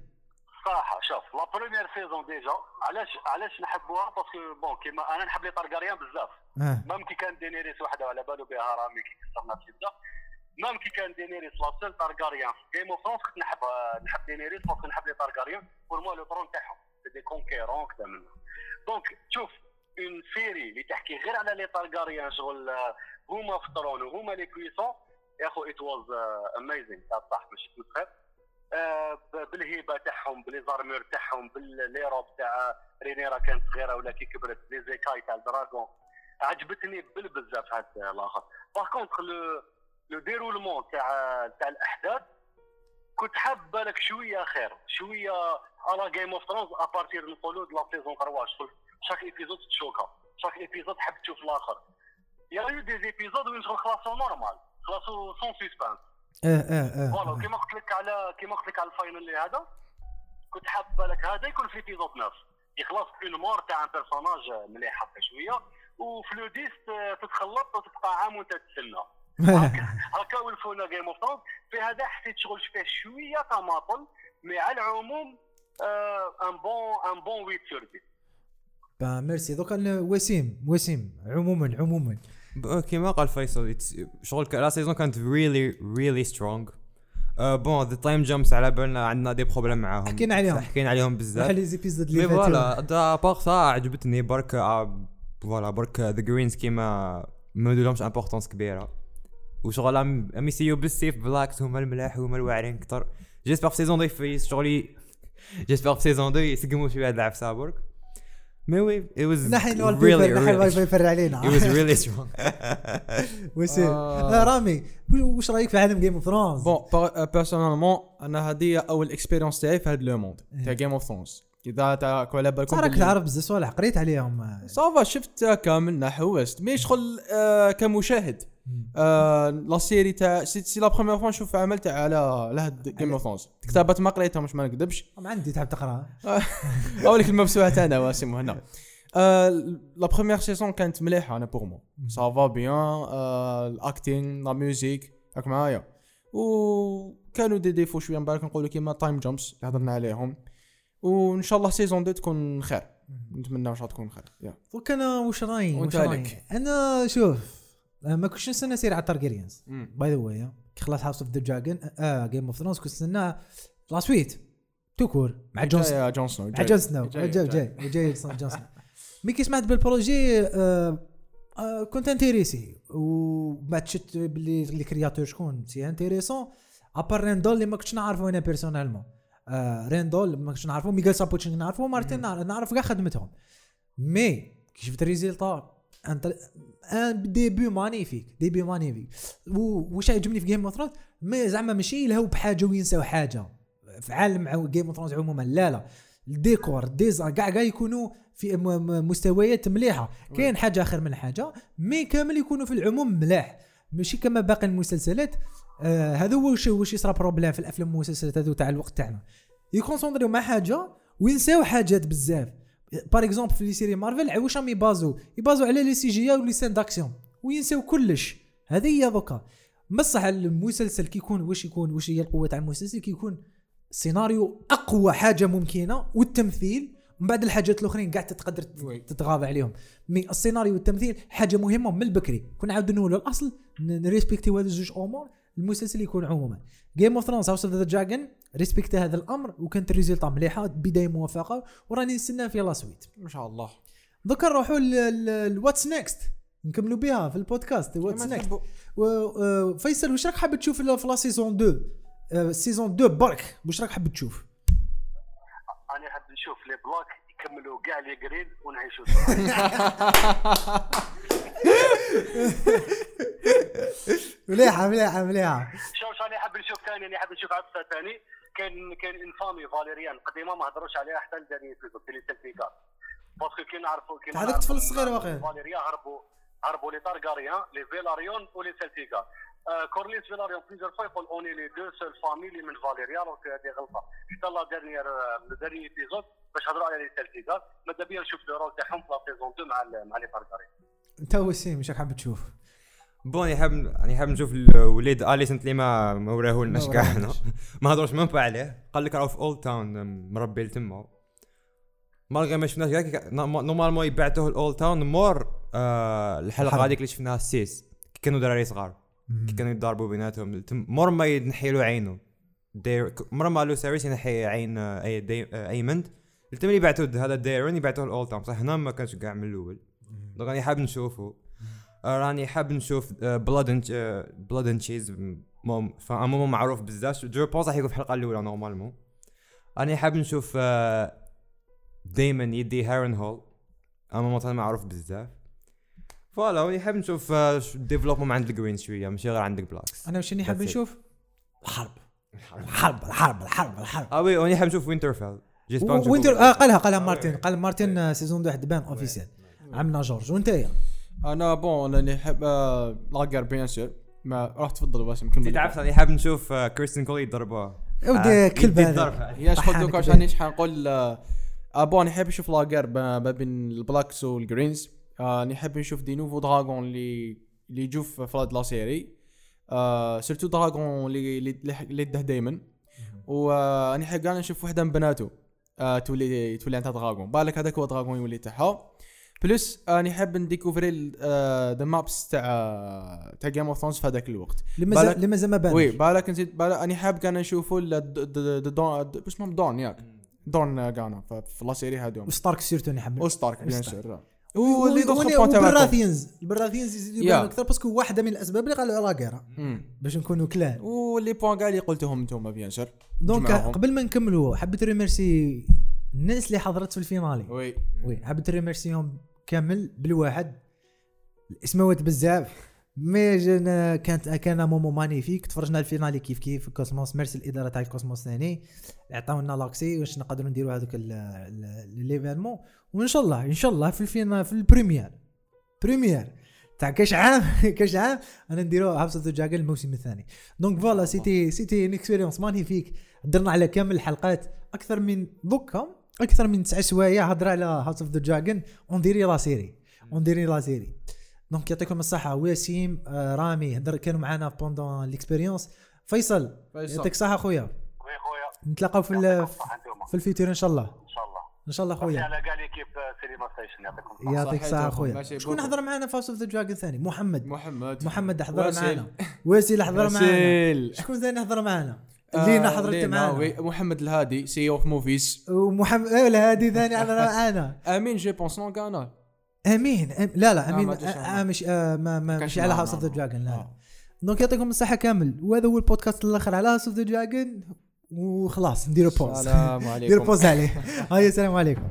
صراحة شوف la première saison déjà علاش علاش نحبوها؟ parce que bon كيما أنا نحب les Targaryens بزاف. آه. même كي كان Daenerys وحده على بالو بها رامي كي كسرنا في يبدا même كي كان Daenerys la seule Targaryen في Game of Thrones كنت نحب نحب Daenerys parce que نحب les Targaryens pour moi le trône تاعهم c'est des conquérants كذا منه donc شوف une série اللي تحكي غير على les Targaryens شغل آه، هما في ال trône وهما les questions يا أخو it was amazing تاع صح ماشي كنت آه، بالهيبة تاعهم ب les armures تاعهم ب les robes تاع Rhaenyra كانت صغيرة ولا كي كبرت les écailles تاع ال dragon عجبتني بالبزاف هاد الآخر. par contre le le déroulement تاع تاع الأحداث كنت حاب بالك شوية خير شوية على Game of Thrones à partir نقولوا la saison 3 شغل chaque épisode تchoquer chaque épisode حاب تشوف الآخر. il y a eu des épisodes وين شغل خلاصو normal خلاصو sans suspense آه آه voilà آه كيما قلت لك على كيما قلت لك على ال finale اللي هذا كنت حاب بالك هذا يكون في épisode 9 يخلص une mort تاع un personnage مليح هكا شوية وفي le dix ت- تتخلط وتبقى عام وانت تستنى هكا ولفونا Game of Thrones في هذا حسيت شغل فيه شوية تماطل mais على العموم un bon un bon 8 sur 10 bah merci دوكا وسيم وسيم عموما عموما. كيما قال فيصل شغل la saison كانت really really strong. bon the time jumps على بالنا عندنا des problèmes معاهم حكينا عليهم. حكينا عليهم بزاف بحال les épisodes اللي voilà part ça عجبتني برك voilà برك the Greens كيما ما لهمش importance كبيره وشغل ام يسيو بالسيف Blacks هما الملاح هما الواعرين أكثر j'espère في saison 2 في شغلي جيسبر في سيزون 2 يسقموا شوية هاد العفسه برك مي وي it was نحن الوال really نحن الوال really بيبر علينا. It was really strong. وسيم آه. رامي واش رأيك في عالم جيم اوف ثرونز بون بيرسونالمون أنا هذه أول اكسبيريونس تاعي في هذا لو موند تاع جيم اوف ثرونز إذا تاكو على بالكم راك تعرف بزاف صوالح قريت عليهم. صافا شفت كامل نحوست مي شغل آه كمشاهد. آه لا سيري تاع سي, لا بروميير فوا نشوف عمل تاع على على هاد جيم اوف ثرونز كتابات ما قريتها مش ما نكذبش. ما عندي تعب تقرأ. اولك الموسوعه تاعنا واسم هنا. آه la première saison كانت مليحة أنا pour moi ça va bien ال acting la musique راك معايا. وكانوا دي ديفو شوية من بالك نقولوا كيما time jumps اللي هضرنا عليهم. وإن شاء الله saison deux تكون خير. نتمنى إن شاء الله تكون خير. دوك أنا واش رايي وأنت عليك. أنا شوف آه، ما كنتش نستنى série على تارجيريانز مم. by the way كي خلاص House of the Dragon آه Game of Thrones كنت نستنى la suite tout court مع جون جون سنو مع. جون سنو جاي- جاي جاي. جون سنو mais كي سمعت بال projet آه آه كنت intéressé. وبعد شفت باللي les créateurs شكون c'est intéressant. à part ريندول اللي ما كنتش نعرفه أنا personnellement آه ريندول ما كنتش نعرفه ميغيل سابوتشنيك نعرفه مارتين نعرف كاع خدمتهم. mais كي شفت ال résultat أنت un début magnifique début magnifique واش يعجبني في Game of Thrones ما زعما ماشي يلهوا بحاجة وينساو حاجة. في عالم Game of Thrones عموما لا لا. الديكور ديزا كاع كاع يكونوا في مستويات مليحة. كاين حاجة آخر من حاجة mais كامل يكونوا في العموم ملاح. ماشي كما باقي المسلسلات. آه هذا هو واش واش يصرى problème في الأفلام والمسلسلات هذو تاع الوقت تاعنا. يكونسونطريو مع حاجة وينساو حاجات بزاف. par exemple في les séries Marvel واش راهم يبازو؟ يبازو على les CG و les scènes d'action. وينساو كلش. هذه هي دوكا. بصح المسلسل كيكون واش يكون واش هي القوة تاع المسلسل؟ كيكون سيناريو أقوى حاجة ممكنة والتمثيل. من بعد الحاجات الأخرين قاعد تقدر. تتغاضى عليهم. mais السيناريو والتمثيل حاجة مهمة من البكري. كنا نعاودوا نقولوا الأصل نريسبكتيو هذا الزوج أمور. المسلسل يكون عموما. Game of Thrones House of the Dragon respecte هذا الأمر وكانت ال résultat مليحة بداية موفقه وراني نستنى في la suite ما شاء الله. دوكا نروحوا ل What's next نكملوا بها في البودكاست What's next. فيصل واش راك حاب تشوف في la saison 2 آه، saison 2 برك واش راك حاب تشوف؟ أنا حاب نشوف les Blacks يكملوا كاع les Greens ونعيشوا مليحة مليحة مليحة. شوف شو أنا حاب نشوف ثاني أنا حاب نشوف عفسه ثاني. كان كان une famille فاليريان قديمه ما هضروش عليها حتى لداني في les سيلتيغار parce que كي نعرفوا كي هذاك الطفل الصغير واقيلا. فاليريان هربوا هربوا les تارغاريان les فيلاريون و les سيلتيغار آه كورليس فيلاريون plusieurs fois يقول on est les deux seules familles من فاليريان donc هذه غلطه حتى la dernière dernier épisode باش هضروا على les سيلتيغار ماذا بيا نشوف le rôle تاعهم في la saison 2 مع مع les تارغاريان انت وسيم واش راك حاب تشوف bon يعني حاب يعني حاب نشوف الوليد اليسنت اللي ما ما وراه لناش ما كاع وراهولناش. هنا. ما هضروش من عليه قال لك راه في اولد تاون مربي لتما مالغي ما شفناش كاع نورمالمون يبعثوه الاولد تاون مور آه الحلقة. هذيك اللي شفناها السيس كانوا دراري صغار كي كانوا يضاربوا بيناتهم. مور ما ينحي له عينه دير ما لو سيريس ينحي عين آه، أي دي آه، ايمند تم اللي يبعثوا هذا دايرون يبعثوه الاولد تاون بصح هنا ما كانش كاع من الأول. دونك راني حاب نشوفه. آه، راني حاب نشوف بلاد اند بلاد اند تشيز fameux معروف بزاف. je pense راح يكون في الحلقة الأولى normalement. راني حاب نشوف دايمن يدي هارن هول. اما مثلا معروف بزاف. voilà راني حاب نشوف développement عند ال Greens شوية ماشي غير عندك Blacks أنا واش راني حاب. نشوف؟ الحرب. الحرب. الحرب الحرب الحرب آه oui راني حاب نشوف وينترفيل. وينتر آه قالها قالها آه، مارتن. قال مارتن آه، saison 2 بان officiel عملنا جورج وانت يا أنا بون أنا نحب آه، لاجر بيان سور ما راح تفضل باسم كمل انت تعرف راني حاب نشوف آه، كريستين كولي يضربوها يا ودي كلب يدي هذا الضرب. يا شغل طحانك دوك بيه. عشان إيش حنقول آه، آه، بون نحب نشوف ما ما بين البلاكس والجرينز آه، نحب نشوف دي نوفو دراغون اللي اللي يجوا في فلاد لا سيري. آه، سيرتو دراغون اللي اللي يده دايما. وأنا نحب كاع نشوف وحدة من بناته آه، تولي تولي عندها دراغون. بالك هذاك هو دراغون يولي تاعها. بلس أنا نحب نديكوفري ذا مابس تاع تاع جيم اوف ثرونز في هذاك الوقت. اللي مازال ما بان وي بالك نزيد أنا حاب كان نشوفوا دون اسمهم دون ياك. دون كان في لا سيري هذوم وستارك سيرتو نحب. وستارك. بيان. سور. واللي دوطخ بوان تاعكم والبراثينز البراثينز يزيدوا. يبانوا أكثر باسكو واحدة من الأسباب اللي قالوا على كيرا مم. باش نكونوا كلان واللي بوان كاع اللي قلتهم أنتم بيان سور دونك. قبل ما نكملوا حبيت ريميرسي الناس اللي حضرت في ال finale. oui. oui حبيت remercier هم كامل بالواحد. الاسماوات بزاف. mais كانت un moment magnifique تفرجنا ال finale كيف كيف Cosmos. merci الإدارة تاع ال Cosmos ثاني. عطاونا l'accès. واش نقدروا نديروا هذوك les événements وإن شاء الله إن شاء الله في الفينا في ال première. première. تاع كاش عام كاش عام أنا نديرو House of the Dragon الموسم الثاني. donc voilà c'était c'était une expérience magnifique درنا على كامل الحلقات. أكثر من دوكا. أكثر من تسع سوايع هضر على House of the Dragon on dirait la série on dirait la série donc يعطيكم الصحة. وسيم آه رامي هدر كانوا معنا pendant l'expérience فيصل. يعطيك الصحة خويا. oui خويا. نتلاقاو في في ال futur إن شاء الله. إن شاء الله. إن شاء الله خويا. على كاع l'équipe Cinema Station يعطيكم يعطيك الصحة صحيتكم. خويا. شكون. حضر معنا في of the Dragon ثاني محمد. محمد. محمد حضر. معنا واسل حضر معنا. شكون ثاني حضر معنا آه، لينا حضرت وي. محمد الهادي سي اوف موفيز ومحمد إيه لا هادي ثاني حضر معنا آمين جي بونس نون كانا امين أم- لا لا أمين ما جاش آه. مش آه ما ما مش على هاوس اوف ذا. دراجون لا آه. دونك يعطيكم الصحة كامل وهذا هو البودكاست الآخر على هاوس اوف ذا دراجون وخلاص نديرو بوز السلام نديرو عليكم بوز عليه هاي السلام عليكم